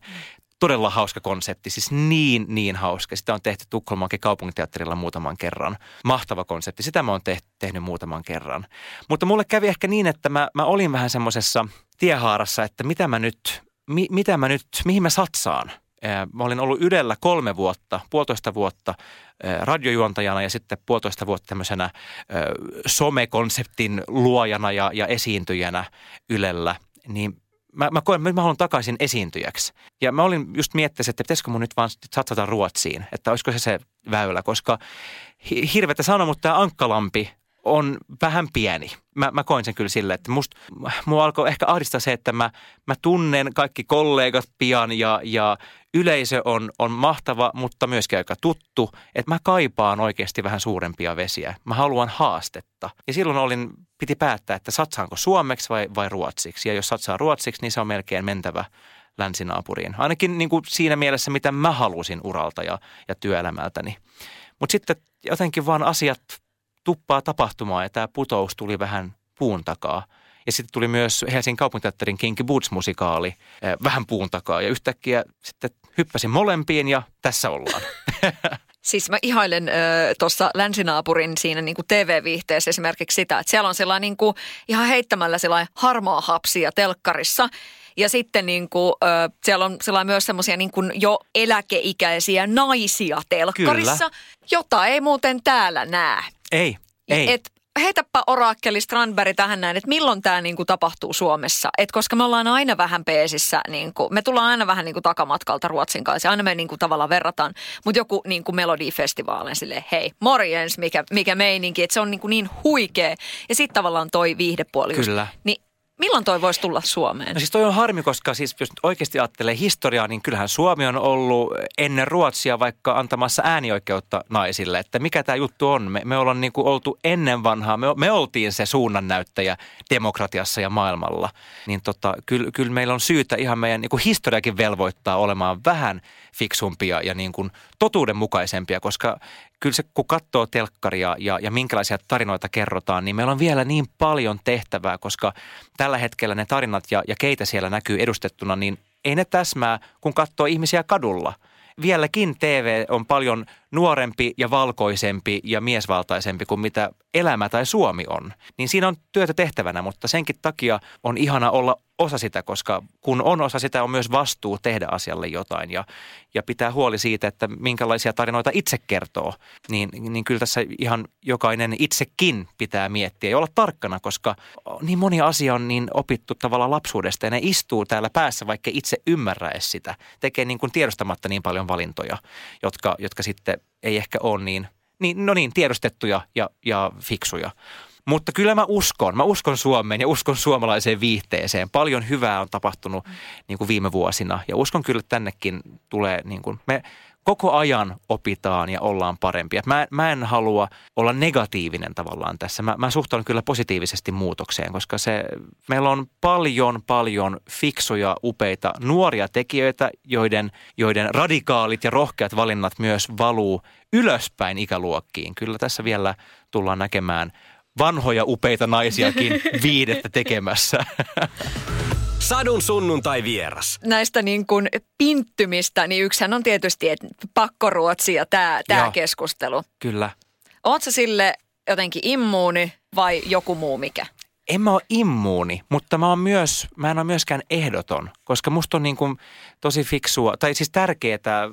todella hauska konsepti, siis niin, niin hauska. Sitä on tehty Tukholmankin kaupunginteatterilla muutaman kerran. Mahtava konsepti, sitä mä oon te- tehnyt muutaman kerran. Mutta mulle kävi ehkä niin, että mä, mä olin vähän semmoisessa tiehaarassa, että mitä mä nyt, mi, mitä mä nyt, mihin mä satsaan. Mä olin ollut Ydellä kolme vuotta, puolitoista vuotta radiojuontajana ja sitten puolitoista vuotta tämmöisenä somekonseptin luojana ja, ja esiintyjänä Ylellä. Niin mä, mä koen, että mä haluan takaisin esiintyjäksi. Ja mä olin just miettinyt, että pitäisikö mun nyt vaan satsata Ruotsiin, että olisiko se se väylä, koska hirveätä sanoa, mutta tämä Ankkalampi on vähän pieni. Mä, mä koin sen kyllä silleen, että musta, mua alkoi ehkä ahdistaa se, että mä, mä tunnen kaikki kollegat pian ja, ja yleisö on, on mahtava, mutta myöskin aika tuttu. Että mä kaipaan oikeasti vähän suurempia vesiä. Mä haluan haastetta. Ja silloin olin, piti päättää, että satsaanko suomeksi vai, vai ruotsiksi. Ja jos satsaa ruotsiksi, niin se on melkein mentävä länsinaapuriin. Ainakin niin kuin siinä mielessä, mitä mä halusin uralta ja, ja työelämältäni. Mutta sitten jotenkin vaan asiat tuppaa tapahtumaan ja tämä putous tuli vähän puun takaa. Ja sitten tuli myös Helsingin kaupunginteatterin Kinky Boots-musikaali eh, vähän puun takaa. Ja yhtäkkiä sitten hyppäsin molempiin ja tässä ollaan. Siis mä ihailen äh, tuossa länsinaapurin siinä niin TV-viihteessä esimerkiksi sitä, että siellä on sellainen niin kuin, ihan heittämällä sellainen harmaa hapsia telkkarissa. Ja sitten niin kuin, äh, siellä on sellainen myös semmoisia niin kuin jo eläkeikäisiä naisia telkkarissa, Kyllä. jota ei muuten täällä näe. Ei, ei. Et heitäpä orakkeli Strandberg tähän näin, että milloin tämä niinku tapahtuu Suomessa. Et koska me ollaan aina vähän peesissä, niinku, me tullaan aina vähän niinku takamatkalta Ruotsin kanssa. Aina me niinku tavallaan verrataan, mutta joku niinku Melodifestivaalin sille hei, morjens, mikä, mikä meininki. Että se on niinku niin huikea. Ja sitten tavallaan toi viihdepuoli. Kyllä. Just, niin Milloin toi voisi tulla Suomeen? No siis toi on harmi, koska siis jos oikeasti ajattelee historiaa, niin kyllähän Suomi on ollut ennen Ruotsia vaikka antamassa äänioikeutta naisille. Että mikä tämä juttu on? Me, me ollaan niin kuin oltu ennen vanhaa, me, me oltiin se suunnannäyttäjä demokratiassa ja maailmalla. Niin tota, kyllä, kyllä meillä on syytä ihan meidän niin kuin historiakin velvoittaa olemaan vähän fiksumpia ja niin kuin totuudenmukaisempia, koska kyllä se, kun katsoo telkkaria ja, ja minkälaisia tarinoita kerrotaan, niin meillä on vielä niin paljon tehtävää, koska tällä hetkellä ne tarinat ja, ja keitä siellä näkyy edustettuna, niin ei ne täsmää, kun katsoo ihmisiä kadulla. Vieläkin TV on paljon nuorempi ja valkoisempi ja miesvaltaisempi kuin mitä elämä tai Suomi on. Niin siinä on työtä tehtävänä, mutta senkin takia on ihana olla osa sitä, koska kun on osa sitä, on myös vastuu tehdä asialle jotain ja, ja pitää huoli siitä, että minkälaisia tarinoita itse kertoo. Niin, niin kyllä tässä ihan jokainen itsekin pitää miettiä ja olla tarkkana, koska niin moni asia on niin opittu tavallaan lapsuudesta ja ne istuu täällä päässä, vaikka itse ymmärrä edes sitä. Tekee niin kuin tiedostamatta niin paljon valintoja, jotka, jotka sitten ei ehkä ole niin, niin, no niin, tiedostettuja ja, ja fiksuja. Mutta kyllä mä uskon, mä uskon Suomeen ja uskon suomalaiseen viihteeseen. Paljon hyvää on tapahtunut niin kuin viime vuosina ja uskon kyllä, että tännekin tulee niin kuin, me koko ajan opitaan ja ollaan parempia. Mä, mä en halua olla negatiivinen tavallaan tässä. Mä, mä suhtaudun kyllä positiivisesti muutokseen, koska se, meillä on paljon, paljon fiksuja, upeita nuoria tekijöitä, joiden, joiden radikaalit ja rohkeat valinnat myös valuu ylöspäin ikäluokkiin. Kyllä tässä vielä tullaan näkemään vanhoja upeita naisiakin viidettä tekemässä. Sadun sunnuntai vieras. Näistä niin kuin pinttymistä, niin yksihän on tietysti pakkoruotsi ja tämä, tämä keskustelu. Kyllä. Oletko sille jotenkin immuuni vai joku muu mikä? en mä ole immuuni, mutta mä, oon myös, mä en ole myöskään ehdoton, koska musta on niin kuin tosi fiksua, tai siis tärkeää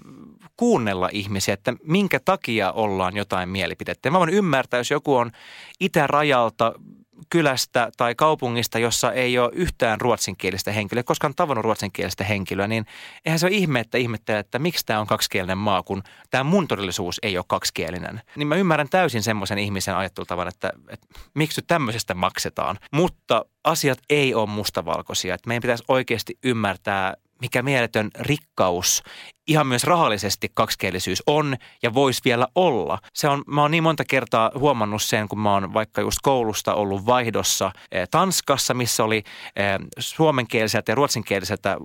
kuunnella ihmisiä, että minkä takia ollaan jotain mielipidettä. Mä voin ymmärtää, jos joku on itärajalta kylästä tai kaupungista, jossa ei ole yhtään ruotsinkielistä henkilöä, koskaan tavannut ruotsinkielistä henkilöä, niin eihän se ole ihme, että ihmettelee, että miksi tämä on kaksikielinen maa, kun tämä mun todellisuus ei ole kaksikielinen. Niin mä ymmärrän täysin semmoisen ihmisen ajattelutavan, että, että miksi tämmöisestä maksetaan. Mutta asiat ei ole mustavalkoisia. Että meidän pitäisi oikeasti ymmärtää, mikä mieletön rikkaus ihan myös rahallisesti kaksikielisyys on ja voisi vielä olla. Se on, mä oon niin monta kertaa huomannut sen, kun mä oon vaikka just koulusta ollut vaihdossa eh, Tanskassa, missä oli eh, suomenkieliseltä ja ruotsinkieliseltä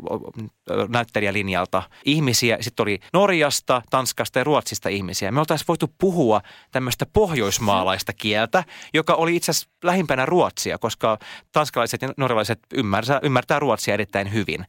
näyttelijälinjalta ihmisiä. Sitten oli Norjasta, Tanskasta ja Ruotsista ihmisiä. Me oltaisiin voitu puhua tämmöistä pohjoismaalaista kieltä, joka oli itse asiassa lähimpänä ruotsia, koska tanskalaiset ja norjalaiset ymmärtää, ymmärtää ruotsia erittäin hyvin.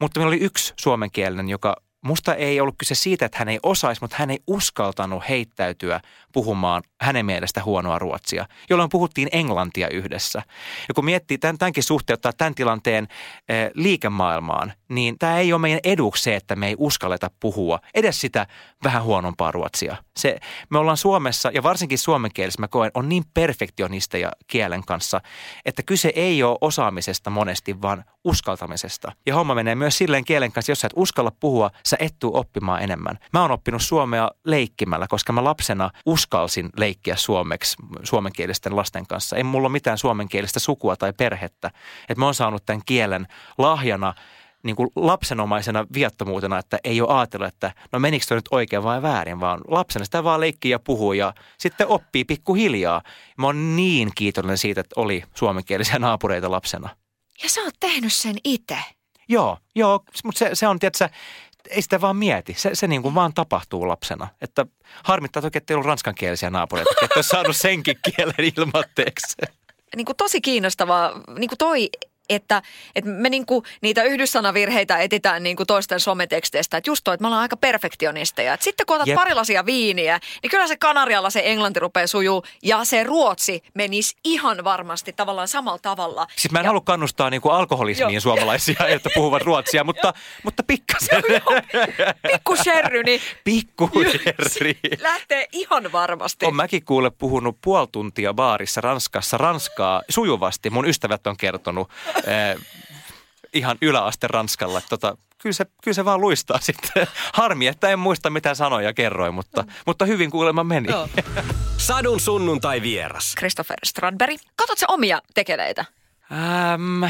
Mutta meillä oli yksi suomenkielinen, joka Musta ei ollut kyse siitä, että hän ei osaisi, mutta hän ei uskaltanut heittäytyä puhumaan hänen mielestä huonoa ruotsia, jolloin puhuttiin englantia yhdessä. Ja kun miettii tämän, tämänkin suhteuttaa tämän tilanteen eh, liikemaailmaan, niin tämä ei ole meidän eduksi se, että me ei uskalleta puhua edes sitä vähän huonompaa ruotsia. Se, me ollaan Suomessa, ja varsinkin suomen kielessä mä koen, on niin perfektionisteja kielen kanssa, että kyse ei ole osaamisesta monesti, vaan uskaltamisesta. Ja homma menee myös silleen kielen kanssa, jos sä et uskalla puhua, sä et tuu oppimaan enemmän. Mä oon oppinut suomea leikkimällä, koska mä lapsena uskalsin leikkiä suomeksi suomenkielisten lasten kanssa. Ei mulla ole mitään suomenkielistä sukua tai perhettä. Että mä oon saanut tämän kielen lahjana niin kuin lapsenomaisena viattomuutena, että ei ole ajatellut, että no menikö toi nyt oikein vai väärin, vaan lapsena sitä vaan leikkii ja puhuu ja sitten oppii pikkuhiljaa. Mä oon niin kiitollinen siitä, että oli suomenkielisiä naapureita lapsena. Ja sä oot tehnyt sen itse. Joo, joo, mutta se, se on, tiedätkö, ei sitä vaan mieti. Se, se niin kuin vaan tapahtuu lapsena. Että harmittaa toki, että ei ollut ranskankielisiä naapureita, että olisi saanut senkin kielen ilmatteeksi. Niin kuin tosi kiinnostavaa, niin kuin toi että, että me niinku niitä yhdyssanavirheitä etitään niinku toisten someteksteistä. Että just toi, että me ollaan aika perfektionisteja. Et sitten kun otat Jep. pari lasia viiniä, niin kyllä se Kanarialla se englanti rupeaa sujuu ja se ruotsi menisi ihan varmasti tavallaan samalla tavalla. Siis mä en ja, halua kannustaa niinku alkoholismiin Joo. suomalaisia, että puhuvat ruotsia, mutta, mutta pikkasen. Pikku sherry, niin Pikku Jerry. lähtee ihan varmasti. On mäkin kuule puhunut puoli tuntia baarissa Ranskassa ranskaa sujuvasti. Mun ystävät on kertonut eh, ihan yläaste Ranskalla. Tota, kyllä, se, kyllä se vaan luistaa sitten. Harmi, että en muista mitä sanoja kerroin, mutta, mutta hyvin kuulemma meni. Joo. Sadun sunnuntai vieras. Christopher Stradberry. Katsot se omia tekeleitä? Ähm,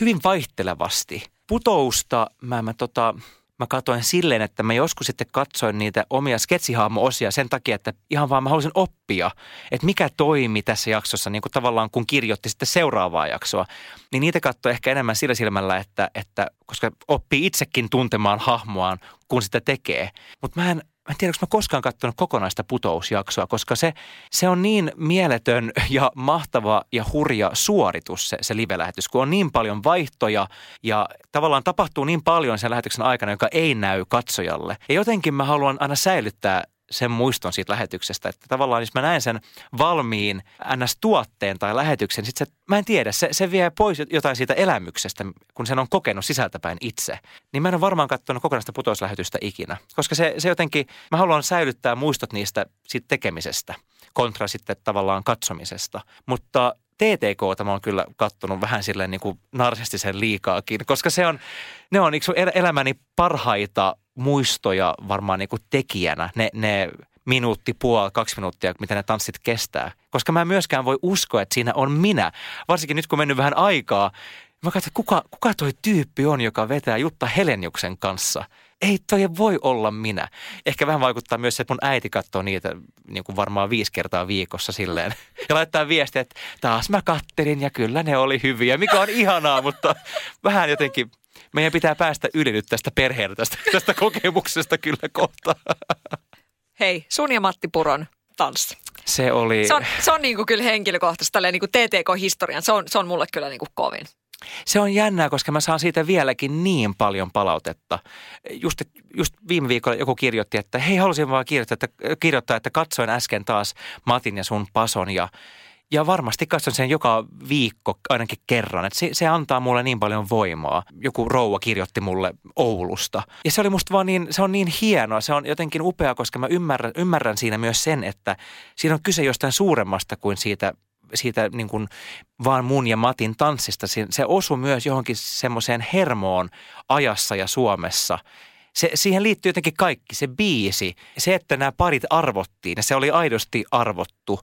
hyvin vaihtelevasti. Putousta mä, mä, tota, mä katoin silleen, että mä joskus sitten katsoin niitä omia sketsihahmo-osia sen takia, että ihan vaan mä halusin oppia, että mikä toimi tässä jaksossa, niin kuin tavallaan kun kirjoitti sitten seuraavaa jaksoa. Niin niitä katsoi ehkä enemmän sillä silmällä, että, että koska oppii itsekin tuntemaan hahmoaan, kun sitä tekee. Mutta mä en, mä en tiedä, onko mä koskaan katsonut kokonaista putousjaksoa, koska se, se on niin mieletön ja mahtava ja hurja suoritus se, se live-lähetys, kun on niin paljon vaihtoja ja tavallaan tapahtuu niin paljon sen lähetyksen aikana, joka ei näy katsojalle. Ja jotenkin mä haluan aina säilyttää sen muiston siitä lähetyksestä, että tavallaan jos mä näen sen valmiin NS-tuotteen tai lähetyksen, sit se, mä en tiedä, se, se vie pois jotain siitä elämyksestä, kun sen on kokenut sisältäpäin itse. Niin mä en ole varmaan katsonut kokonaista putouslähetystä ikinä, koska se, se jotenkin, mä haluan säilyttää muistot niistä siitä tekemisestä kontra sitten tavallaan katsomisesta. Mutta TTK mä oon kyllä kattonut vähän silleen niin kuin narsistisen liikaakin, koska se on, ne on elämäni parhaita muistoja varmaan niin kuin tekijänä, ne, ne minuutti, puoli, kaksi minuuttia, mitä ne tanssit kestää. Koska mä en myöskään voi uskoa, että siinä on minä. Varsinkin nyt, kun mennyt vähän aikaa. Mä katson, kuka, kuka toi tyyppi on, joka vetää Jutta Helenjuksen kanssa. Ei toi voi olla minä. Ehkä vähän vaikuttaa myös se, että mun äiti katsoo niitä niin kuin varmaan viisi kertaa viikossa silleen. Ja laittaa viestiä, että taas mä kattelin ja kyllä ne oli hyviä, mikä on ihanaa, mutta vähän jotenkin meidän pitää päästä yli nyt tästä perheeltä, tästä, tästä kokemuksesta kyllä kohta. Hei, sun ja Matti Puron tanssi. Se oli... Se on, se on niin kuin kyllä henkilökohtaisesti tälleen niin kuin TTK-historian. Se on, se on mulle kyllä niin kuin kovin. Se on jännää, koska mä saan siitä vieläkin niin paljon palautetta. Just, just viime viikolla joku kirjoitti, että hei halusin vaan kirjoittaa että, kirjoittaa, että katsoin äsken taas Matin ja sun Pason ja ja varmasti katson sen joka viikko ainakin kerran. Että se, se antaa mulle niin paljon voimaa. Joku rouva kirjoitti mulle Oulusta. Ja se oli musta vaan niin, se on niin hienoa. Se on jotenkin upea, koska mä ymmärrän, ymmärrän siinä myös sen, että siinä on kyse jostain suuremmasta kuin siitä siitä niin kuin vaan mun ja Matin tanssista. Se osui myös johonkin semmoiseen hermoon ajassa ja Suomessa. Se, siihen liittyy jotenkin kaikki, se biisi, se, että nämä parit arvottiin ja se oli aidosti arvottu,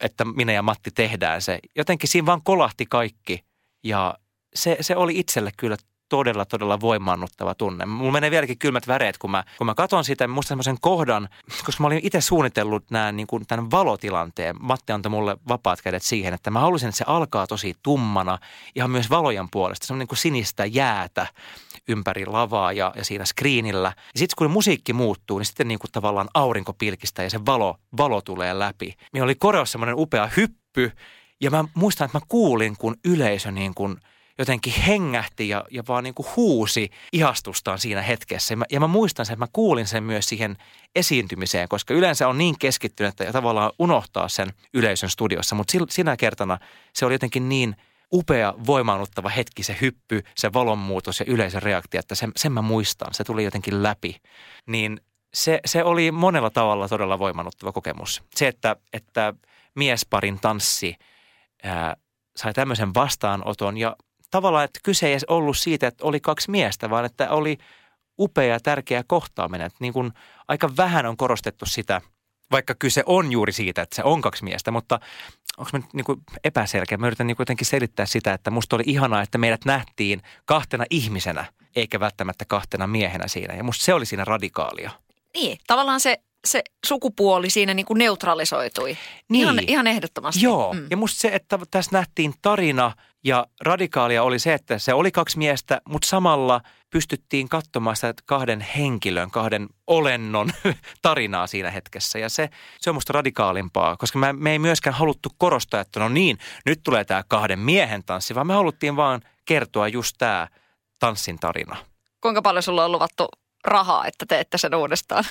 että minä ja Matti tehdään se. Jotenkin siinä vaan kolahti kaikki ja se, se oli itselle kyllä todella, todella voimaannuttava tunne. Mulla menee vieläkin kylmät väreet, kun mä, kun mä katson sitä, musta semmoisen kohdan, koska mä olin itse suunnitellut nämä, niin kuin tämän valotilanteen. Matti antoi mulle vapaat kädet siihen, että mä halusin, että se alkaa tosi tummana, ihan myös valojan puolesta. Se on niin kuin sinistä jäätä ympäri lavaa ja, ja siinä screenillä. Ja sitten kun musiikki muuttuu, niin sitten niin kuin tavallaan aurinko pilkistää ja se valo, valo tulee läpi. Meillä oli koreossa semmoinen upea hyppy, ja mä muistan, että mä kuulin, kun yleisö niin kuin – jotenkin hengähti ja, ja vaan niin kuin huusi ihastustaan siinä hetkessä. Ja mä, ja mä muistan sen, että mä kuulin sen myös siihen esiintymiseen, koska yleensä on niin keskittynyt ja tavallaan unohtaa sen yleisön studiossa. Mutta sinä kertana se oli jotenkin niin upea, voimaannuttava hetki, se hyppy, se valonmuutos ja yleisön reaktio, että sen, sen mä muistan. Se tuli jotenkin läpi. Niin se, se oli monella tavalla todella voimannuttava kokemus. Se, että, että miesparin tanssi ää, sai tämmöisen vastaanoton ja tavallaan, että kyse ei edes ollut siitä, että oli kaksi miestä, vaan että oli upea ja tärkeä kohtaaminen. Että niin kuin aika vähän on korostettu sitä, vaikka kyse on juuri siitä, että se on kaksi miestä, mutta onko mä nyt niin kuin epäselkeä? Mä yritän niin kuin jotenkin selittää sitä, että musta oli ihanaa, että meidät nähtiin kahtena ihmisenä, eikä välttämättä kahtena miehenä siinä. Ja musta se oli siinä radikaalia. Niin, tavallaan se, se sukupuoli siinä niin kuin neutralisoitui. Niin. Ihan, ihan ehdottomasti. Joo, mm. ja musta se, että tässä nähtiin tarina ja radikaalia oli se, että se oli kaksi miestä, mutta samalla pystyttiin katsomaan sitä kahden henkilön, kahden olennon tarinaa siinä hetkessä. Ja se, se on musta radikaalimpaa, koska me, me ei myöskään haluttu korostaa, että no niin, nyt tulee tämä kahden miehen tanssi, vaan me haluttiin vaan kertoa just tämä tanssin tarina. Kuinka paljon sulla on luvattu rahaa, että teette sen uudestaan?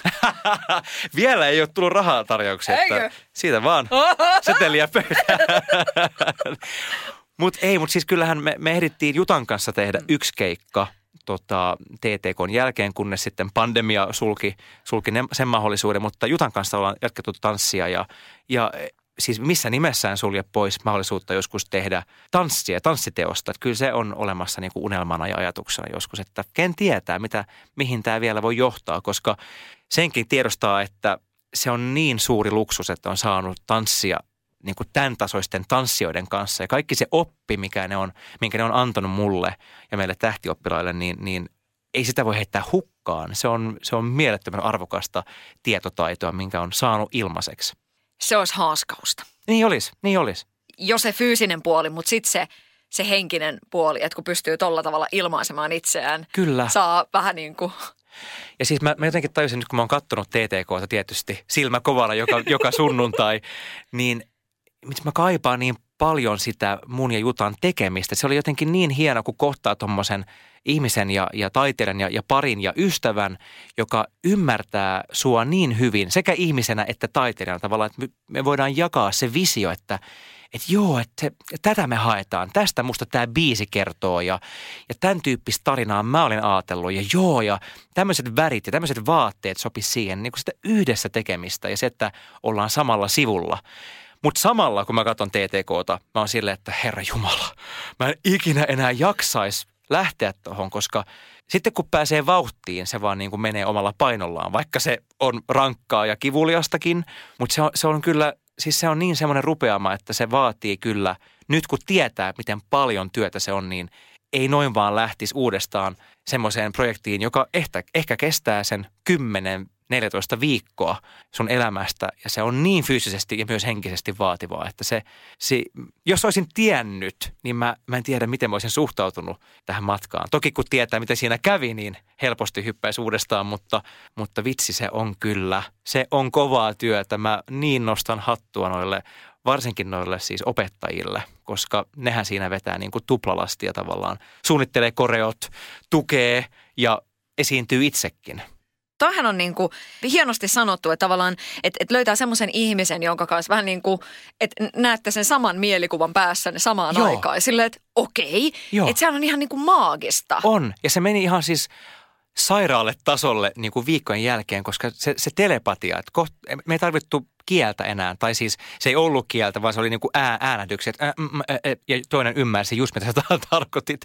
Vielä ei ole tullut rahaa tarjouksia. Eikö? Että siitä vaan seteliä pöytään. Mutta ei, mutta siis kyllähän me, me ehdittiin Jutan kanssa tehdä yksi keikka tota, TTKn jälkeen, kunnes sitten pandemia sulki, sulki ne, sen mahdollisuuden. Mutta Jutan kanssa ollaan jatkettu tanssia ja, ja siis missä nimessään sulje pois mahdollisuutta joskus tehdä tanssia, tanssiteosta. Että kyllä se on olemassa niin kuin unelmana ja ajatuksena joskus, että ken tietää, mitä, mihin tämä vielä voi johtaa, koska senkin tiedostaa, että se on niin suuri luksus, että on saanut tanssia niin kuin tämän tasoisten tanssijoiden kanssa. Ja kaikki se oppi, mikä ne on, minkä ne on antanut mulle ja meille tähtioppilaille, niin, niin ei sitä voi heittää hukkaan. Se on, se on mielettömän arvokasta tietotaitoa, minkä on saanut ilmaiseksi. Se olisi haaskausta. Niin olisi, niin olisi. Jo se fyysinen puoli, mutta sitten se, se henkinen puoli, että kun pystyy tolla tavalla ilmaisemaan itseään. Kyllä. Saa vähän niin kuin Ja siis mä, mä jotenkin tajusin nyt, kun mä oon kattonut TTKta tietysti silmä kovalla joka, joka sunnuntai, niin miten mä kaipaan niin paljon sitä mun ja Jutan tekemistä. Se oli jotenkin niin hieno, kun kohtaa tuommoisen ihmisen ja, ja taiteilijan ja, ja parin ja ystävän, joka ymmärtää sua niin hyvin sekä ihmisenä että taiteilijana tavallaan, että me, voidaan jakaa se visio, että että joo, että tätä me haetaan, tästä musta tämä biisi kertoo ja, ja tämän tyyppistä tarinaa mä olin ajatellut ja joo ja tämmöiset värit ja tämmöiset vaatteet sopi siihen, niin kuin sitä yhdessä tekemistä ja se, että ollaan samalla sivulla. Mutta samalla, kun mä katson TTKta, mä oon silleen, että herra Jumala, mä en ikinä enää jaksaisi lähteä tuohon, koska sitten kun pääsee vauhtiin, se vaan niin kuin menee omalla painollaan, vaikka se on rankkaa ja kivuliastakin, mutta se on, se on kyllä, siis se on niin semmoinen rupeama, että se vaatii kyllä, nyt kun tietää, miten paljon työtä se on, niin ei noin vaan lähtisi uudestaan semmoiseen projektiin, joka ehkä, ehkä kestää sen 10 14 viikkoa sun elämästä ja se on niin fyysisesti ja myös henkisesti vaativaa, että se, se jos olisin tiennyt, niin mä, mä en tiedä, miten mä olisin suhtautunut tähän matkaan. Toki kun tietää, mitä siinä kävi, niin helposti hyppäisi uudestaan, mutta, mutta vitsi se on kyllä. Se on kovaa työtä. Mä niin nostan hattua noille, varsinkin noille siis opettajille, koska nehän siinä vetää niin kuin tuplalastia tavallaan. Suunnittelee koreot, tukee ja esiintyy itsekin – toihan on niin kuin hienosti sanottu, että tavallaan että, että löytää semmoisen ihmisen, jonka kanssa vähän niin kuin, että näette sen saman mielikuvan päässä ne samaan Joo. aikaan. Silleen, että okei, Joo. että sehän on ihan niin kuin maagista. On, ja se meni ihan siis sairaalle tasolle niin kuin viikkojen jälkeen, koska se, se telepatia, että koht, me ei tarvittu kieltä enää, tai siis se ei ollut kieltä, vaan se oli niin kuin ää, äänätykset, ää, mm, ää, ja toinen ymmärsi just mitä sä tarkoitit.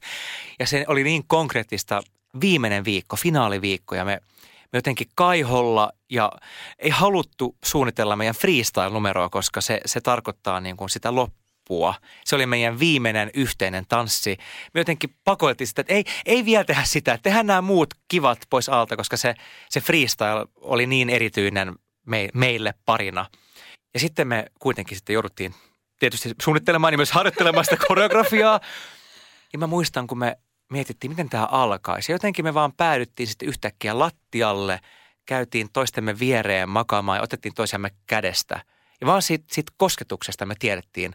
Ja se oli niin konkreettista viimeinen viikko, finaaliviikko, ja me – me jotenkin kaiholla ja ei haluttu suunnitella meidän freestyle-numeroa, koska se, se tarkoittaa niin kuin sitä loppua. Se oli meidän viimeinen yhteinen tanssi. Me jotenkin pakoiltiin sitä, että ei, ei vielä tehdä sitä, tehdään nämä muut kivat pois alta, koska se, se freestyle oli niin erityinen me, meille parina. Ja sitten me kuitenkin sitten jouduttiin tietysti suunnittelemaan ja myös harjoittelemaan sitä koreografiaa. Ja mä muistan, kun me mietittiin, miten tämä alkaisi. Ja jotenkin me vaan päädyttiin sitten yhtäkkiä lattialle, käytiin toistemme viereen makaamaan ja otettiin toisiamme kädestä. Ja vaan siitä, siitä kosketuksesta me tiedettiin,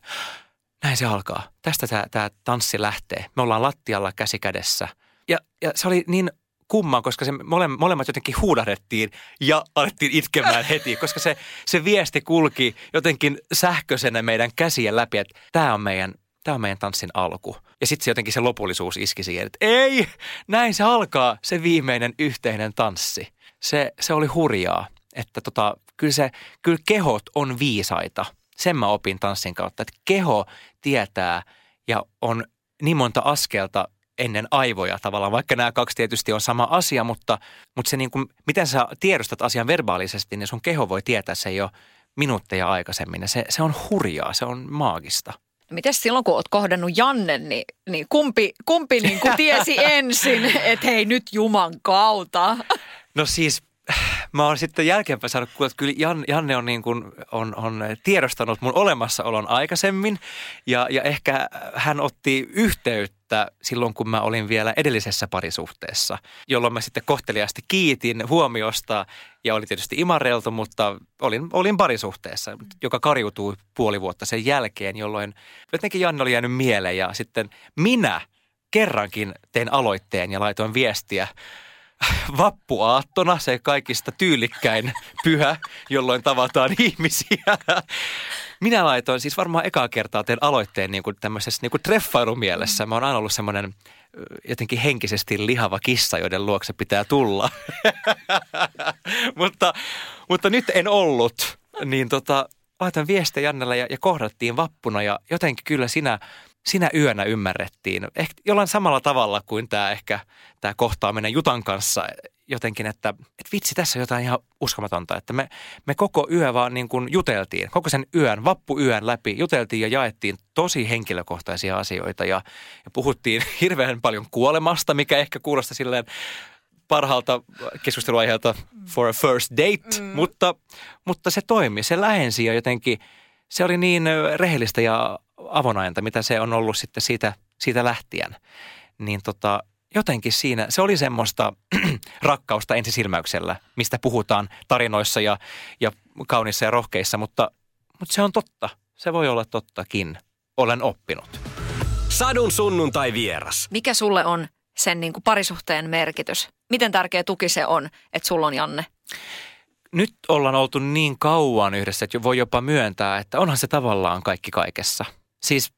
näin se alkaa. Tästä tämä, tämä tanssi lähtee. Me ollaan lattialla käsi kädessä. Ja, ja se oli niin kummaa, koska se mole, molemmat jotenkin huudahdettiin ja alettiin itkemään heti, koska se, se viesti kulki jotenkin sähköisenä meidän käsien läpi, että tämä on meidän tämä on meidän tanssin alku. Ja sitten se jotenkin se lopullisuus iski siihen, että ei, näin se alkaa, se viimeinen yhteinen tanssi. Se, se oli hurjaa, että tota, kyllä, se, kyllä kehot on viisaita. Sen mä opin tanssin kautta, että keho tietää ja on niin monta askelta ennen aivoja tavallaan, vaikka nämä kaksi tietysti on sama asia, mutta, mutta se niin kuin, miten sä tiedostat asian verbaalisesti, niin sun keho voi tietää se jo minuutteja aikaisemmin. Se, se on hurjaa, se on maagista. Miten silloin, kun olet kohdannut Janne, niin, niin kumpi, kumpi niin kuin tiesi ensin, että hei nyt Juman kautta? No siis mä oon sitten jälkeenpäin saanut kuulla, että kyllä Janne on, niin kuin, on, on tiedostanut mun olemassaolon aikaisemmin ja, ja ehkä hän otti yhteyttä silloin, kun mä olin vielä edellisessä parisuhteessa, jolloin mä sitten kohteliaasti kiitin huomiosta ja oli tietysti imareltu, mutta olin, olin parisuhteessa, joka kariutui puoli vuotta sen jälkeen, jolloin jotenkin Janne oli jäänyt mieleen ja sitten minä kerrankin tein aloitteen ja laitoin viestiä vappuaattona, se kaikista tyylikkäin pyhä, jolloin tavataan ihmisiä. Minä laitoin siis varmaan ekaa kertaa teen aloitteen niin kuin tämmöisessä niin kuin treffailumielessä. Mä oon aina ollut semmoinen jotenkin henkisesti lihava kissa, joiden luokse pitää tulla. mutta, mutta nyt en ollut. Niin tota, laitoin viestiä Jannelle ja, ja kohdattiin vappuna ja jotenkin kyllä sinä sinä yönä ymmärrettiin. Ehkä jollain samalla tavalla kuin tämä ehkä tämä kohtaaminen Jutan kanssa jotenkin, että, että vitsi, tässä on jotain ihan uskomatonta, että me, me koko yö vaan niin kuin juteltiin, koko sen yön, vappuyön läpi juteltiin ja jaettiin tosi henkilökohtaisia asioita ja, ja puhuttiin hirveän paljon kuolemasta, mikä ehkä kuulostaa silleen parhaalta keskusteluaiheelta for a first date, mm. mutta, mutta se toimi, se lähensi ja jotenkin se oli niin rehellistä ja avonainta, mitä se on ollut sitten siitä, siitä lähtien. Niin tota, jotenkin siinä, se oli semmoista rakkausta ensisilmäyksellä, mistä puhutaan tarinoissa ja, ja kaunissa ja rohkeissa, mutta, mutta se on totta. Se voi olla tottakin. Olen oppinut. Sadun sunnuntai vieras. Mikä sulle on sen niin kuin parisuhteen merkitys? Miten tärkeä tuki se on, että sulla on Janne? Nyt ollaan oltu niin kauan yhdessä, että voi jopa myöntää, että onhan se tavallaan kaikki kaikessa – Siis,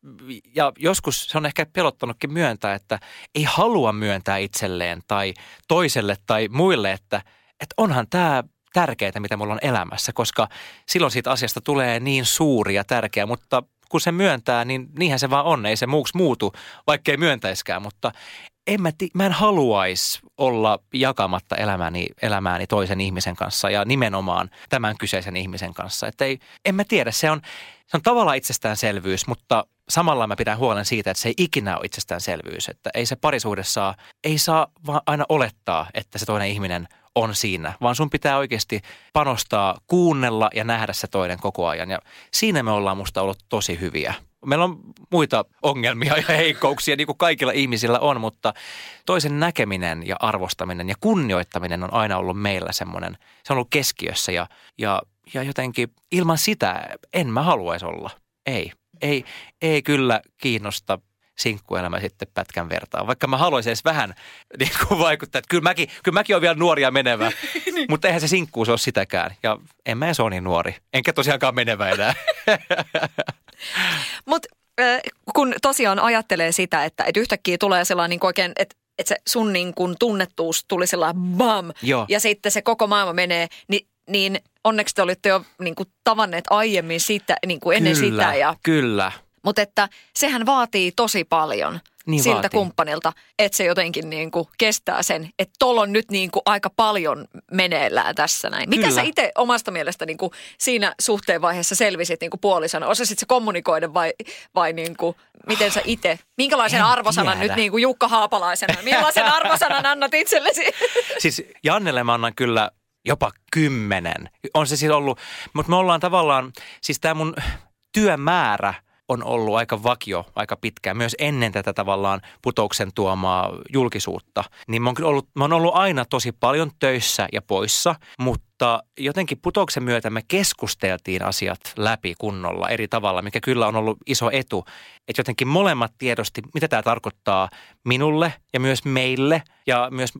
ja joskus se on ehkä pelottanutkin myöntää, että ei halua myöntää itselleen tai toiselle tai muille, että, että onhan tämä tärkeää, mitä mulla on elämässä, koska silloin siitä asiasta tulee niin suuri ja tärkeä, mutta kun se myöntää, niin niinhän se vaan on, ei se muuksi muutu, vaikka ei myöntäiskään, mutta en mä, mä en haluaisi olla jakamatta elämääni, elämääni toisen ihmisen kanssa ja nimenomaan tämän kyseisen ihmisen kanssa. Että ei, en mä tiedä, se on, se on tavallaan itsestäänselvyys, mutta samalla mä pidän huolen siitä, että se ei ikinä ole itsestäänselvyys. Että ei se parisuhde saa, ei saa vaan aina olettaa, että se toinen ihminen on siinä, vaan sun pitää oikeasti panostaa, kuunnella ja nähdä se toinen koko ajan. Ja siinä me ollaan musta ollut tosi hyviä. Meillä on muita ongelmia ja heikkouksia, niin kuin kaikilla ihmisillä on, mutta toisen näkeminen ja arvostaminen ja kunnioittaminen on aina ollut meillä semmoinen, se on ollut keskiössä ja, ja, ja jotenkin ilman sitä en mä haluaisi olla. Ei, ei, ei kyllä kiinnosta sinkkuelämä sitten pätkän vertaa. Vaikka mä haluaisin edes vähän niin kuin vaikuttaa, että kyllä mäkin, kyllä mäkin olen vielä nuoria menevä, niin. mutta eihän se sinkkuus ole sitäkään. Ja en mä edes ole niin nuori, enkä tosiaankaan menevä enää. Mutta äh, kun tosiaan ajattelee sitä, että, että yhtäkkiä tulee sellainen niin oikein, että että se sun niin kuin tunnettuus tuli sellainen bam, Joo. ja sitten se koko maailma menee, niin, niin onneksi te olitte jo niin kuin tavanneet aiemmin sitä, niin kuin ennen kyllä, sitä. Ja, kyllä. Mutta että sehän vaatii tosi paljon niin siltä vaatii. kumppanilta, että se jotenkin niin kuin kestää sen, että tuolla on nyt niin kuin aika paljon meneillään tässä näin. Mitä Kyllä. sä itse omasta mielestä niin kuin siinä suhteen vaiheessa selvisit niin kuin puolisana? Osasit se kommunikoida vai, vai niin kuin, miten sä itse, minkälaisen en arvosanan tiedä. nyt niin kuin Jukka Haapalaisena, millaisen arvosanan annat itsellesi? Siis Jannelle mä annan kyllä jopa kymmenen. On se siis ollut, mutta me ollaan tavallaan, siis tämä mun työmäärä – on ollut aika vakio aika pitkään, myös ennen tätä tavallaan putouksen tuomaa julkisuutta. Niin mä oon, ollut, mä oon ollut aina tosi paljon töissä ja poissa, mutta jotenkin putouksen myötä me keskusteltiin asiat läpi kunnolla eri tavalla, mikä kyllä on ollut iso etu. Että jotenkin molemmat tiedosti, mitä tämä tarkoittaa minulle ja myös meille ja myös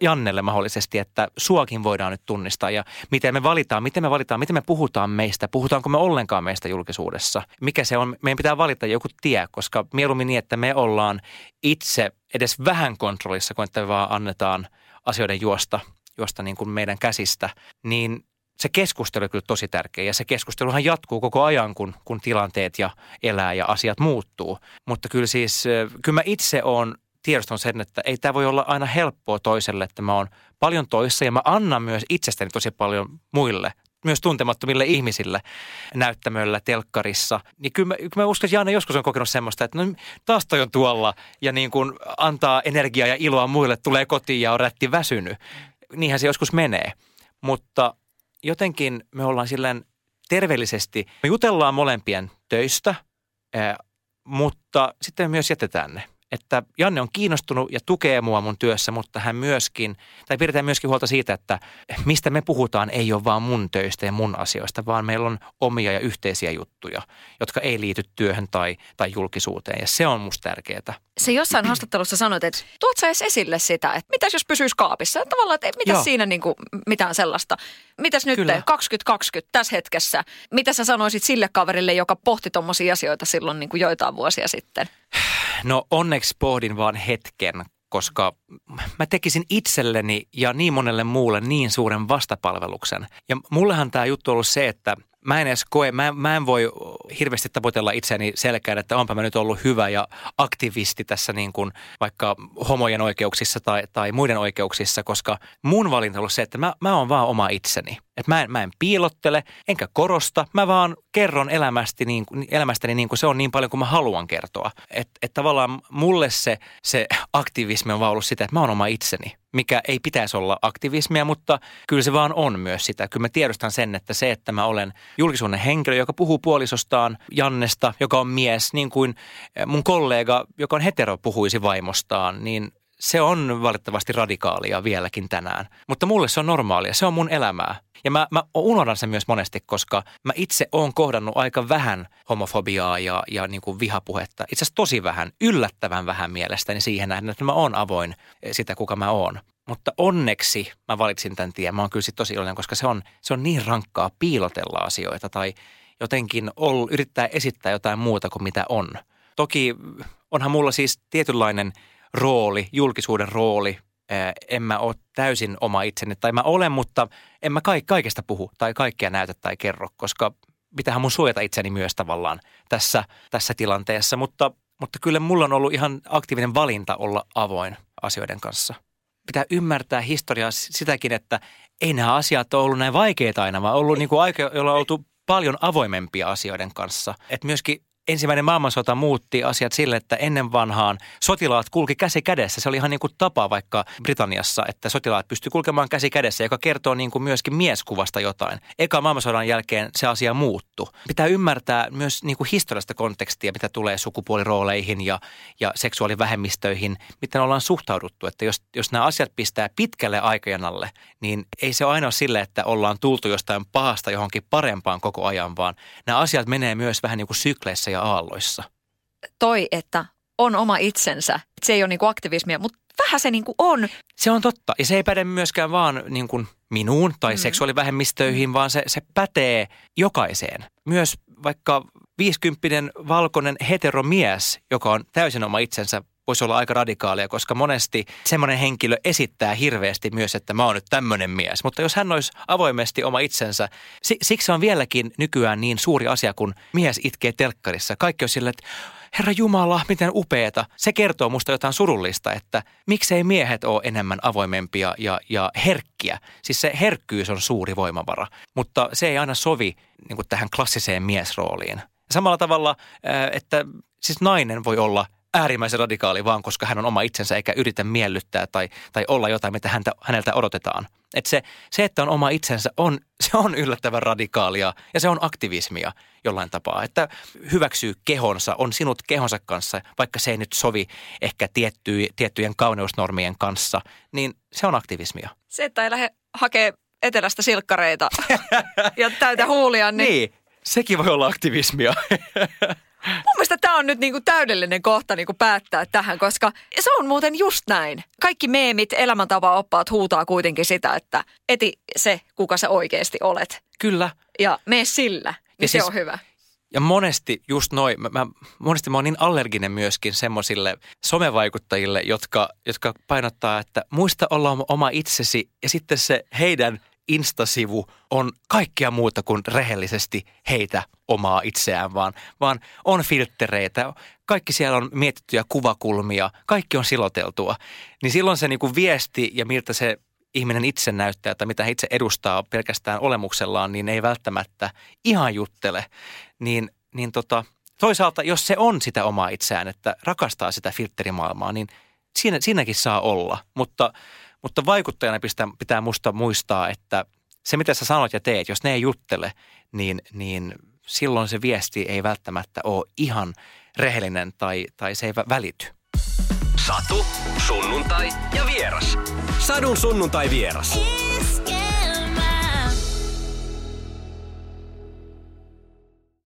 Jannelle mahdollisesti, että suakin voidaan nyt tunnistaa ja miten me valitaan, miten me valitaan, miten me puhutaan meistä, puhutaanko me ollenkaan meistä julkisuudessa. Mikä se on, meidän pitää valita joku tie, koska mieluummin niin, että me ollaan itse edes vähän kontrollissa, kun että me vaan annetaan asioiden juosta, juosta niin kuin meidän käsistä, niin se keskustelu on kyllä tosi tärkeä ja se keskusteluhan jatkuu koko ajan, kun, kun tilanteet ja elää ja asiat muuttuu. Mutta kyllä siis, kyllä mä itse olen tiedostan sen, että ei tämä voi olla aina helppoa toiselle, että mä oon paljon toissa ja mä annan myös itsestäni tosi paljon muille myös tuntemattomille ihmisille näyttämöllä, telkkarissa. Niin kyllä mä, kyllä mä uskon, että Jaana joskus on kokenut semmoista, että no taas toi on tuolla ja niin kuin antaa energiaa ja iloa muille, tulee kotiin ja on rätti väsynyt. Niinhän se joskus menee. Mutta jotenkin me ollaan silleen terveellisesti, me jutellaan molempien töistä, mutta sitten myös jätetään ne. Että Janne on kiinnostunut ja tukee mua mun työssä, mutta hän myöskin, tai pidetään myöskin huolta siitä, että mistä me puhutaan ei ole vaan mun töistä ja mun asioista, vaan meillä on omia ja yhteisiä juttuja, jotka ei liity työhön tai, tai julkisuuteen ja se on musta tärkeää. Se jossain haastattelussa sanoit, että tuot sä edes esille sitä, että mitäs jos pysyisi kaapissa? Tavallaan, että mitä siinä niin kuin, mitään sellaista. Mitäs nyt Kyllä. 2020 tässä hetkessä? Mitä sä sanoisit sille kaverille, joka pohti tuommoisia asioita silloin niin kuin joitain vuosia sitten? No onneksi pohdin vaan hetken, koska mä tekisin itselleni ja niin monelle muulle niin suuren vastapalveluksen. Ja mullehan tämä juttu on ollut se, että – mä en edes koe, mä, mä en voi hirveästi tavoitella itseäni selkään, että onpa mä nyt ollut hyvä ja aktivisti tässä niin kuin vaikka homojen oikeuksissa tai, tai muiden oikeuksissa, koska mun valinta on ollut se, että mä, mä oon vaan oma itseni. Että mä en, mä en piilottele, enkä korosta, mä vaan kerron elämästäni niin, elämästäni niin kuin se on niin paljon kuin mä haluan kertoa. Että et tavallaan mulle se, se aktivismi on vaan ollut sitä, että mä oon oma itseni mikä ei pitäisi olla aktivismia, mutta kyllä se vaan on myös sitä. Kyllä mä tiedostan sen, että se, että mä olen julkisuuden henkilö, joka puhuu puolisostaan Jannesta, joka on mies, niin kuin mun kollega, joka on hetero, puhuisi vaimostaan, niin se on valitettavasti radikaalia vieläkin tänään. Mutta mulle se on normaalia, se on mun elämää. Ja mä, mä unohdan sen myös monesti, koska mä itse oon kohdannut aika vähän homofobiaa ja, ja niin kuin vihapuhetta. Itse asiassa tosi vähän, yllättävän vähän mielestäni siihen nähden, että mä oon avoin sitä, kuka mä oon. Mutta onneksi mä valitsin tämän tien. Mä oon kyllä tosi iloinen, koska se on, se on niin rankkaa piilotella asioita tai jotenkin ol, yrittää esittää jotain muuta kuin mitä on. Toki onhan mulla siis tietynlainen rooli, julkisuuden rooli en mä ole täysin oma itseni, tai mä olen, mutta en mä kaikesta puhu tai kaikkea näytä tai kerro, koska pitähän mun suojata itseni myös tavallaan tässä, tässä tilanteessa, mutta, mutta kyllä mulla on ollut ihan aktiivinen valinta olla avoin asioiden kanssa. Pitää ymmärtää historiaa sitäkin, että ei nämä asiat ole ollut näin vaikeita aina, vaan ollut niin kuin aika, jolla on oltu paljon avoimempia asioiden kanssa. Et myöskin ensimmäinen maailmansota muutti asiat sille, että ennen vanhaan sotilaat kulki käsi kädessä. Se oli ihan niin kuin tapa vaikka Britanniassa, että sotilaat pysty kulkemaan käsi kädessä, joka kertoo niin kuin myöskin mieskuvasta jotain. Eka maailmansodan jälkeen se asia muuttu. Pitää ymmärtää myös niin kuin historiallista kontekstia, mitä tulee sukupuolirooleihin ja, ja seksuaalivähemmistöihin, miten ollaan suhtauduttu. Että jos, jos nämä asiat pistää pitkälle aikajanalle, niin ei se ole aina sille, että ollaan tultu jostain pahasta johonkin parempaan koko ajan, vaan nämä asiat menee myös vähän niin kuin sykleissä ja ja aalloissa. Toi, että on oma itsensä, se ei ole niin kuin aktivismia, mutta vähän se niin kuin on. Se on totta. Ja se ei päde myöskään vaan niin kuin minuun tai mm. seksuaalivähemmistöihin, vaan se, se pätee jokaiseen. Myös vaikka 50 valkoinen heteromies, joka on täysin oma itsensä, voisi olla aika radikaalia, koska monesti semmoinen henkilö esittää hirveästi myös, että mä oon nyt tämmöinen mies. Mutta jos hän olisi avoimesti oma itsensä, siksi on vieläkin nykyään niin suuri asia, kun mies itkee telkkarissa. Kaikki on sille, että Herra Jumala, miten upeeta. Se kertoo musta jotain surullista, että miksei miehet ole enemmän avoimempia ja, ja herkkiä. Siis se herkkyys on suuri voimavara, mutta se ei aina sovi niin tähän klassiseen miesrooliin. Samalla tavalla, että siis nainen voi olla – äärimmäisen radikaali vaan, koska hän on oma itsensä eikä yritä miellyttää tai, tai olla jotain, mitä häntä, häneltä odotetaan. Et se, se, että on oma itsensä, on, se on yllättävän radikaalia ja se on aktivismia jollain tapaa. Että hyväksyy kehonsa, on sinut kehonsa kanssa, vaikka se ei nyt sovi ehkä tietty, tiettyjen kauneusnormien kanssa, niin se on aktivismia. Se, että ei lähde hakee etelästä silkkareita ja täytä huulia, niin... niin, sekin voi olla aktivismia. Mun mielestä tämä on nyt niinku täydellinen kohta niinku päättää tähän, koska se on muuten just näin. Kaikki meemit, elämäntapa-oppaat huutaa kuitenkin sitä, että eti se, kuka sä oikeasti olet. Kyllä. Ja mene sillä, niin ja se siis, on hyvä. Ja monesti just noin, mä, mä, monesti mä oon niin allerginen myöskin semmoisille somevaikuttajille, jotka, jotka painottaa, että muista olla oma itsesi ja sitten se heidän Instasivu on kaikkea muuta kuin rehellisesti heitä omaa itseään, vaan, vaan on filttereitä, kaikki siellä on mietittyjä kuvakulmia, kaikki on siloteltua. Niin silloin se niin kuin viesti ja miltä se ihminen itse näyttää tai mitä he itse edustaa pelkästään olemuksellaan, niin ei välttämättä ihan juttele. Niin, niin tota, toisaalta, jos se on sitä omaa itseään, että rakastaa sitä filtterimaailmaa, niin siinä, siinäkin saa olla. Mutta mutta vaikuttajana pitää, pitää musta muistaa, että se mitä sä sanot ja teet, jos ne ei juttele, niin, niin silloin se viesti ei välttämättä ole ihan rehellinen tai, tai se ei välity. Satu, sunnuntai ja vieras. Sadun sunnuntai vieras.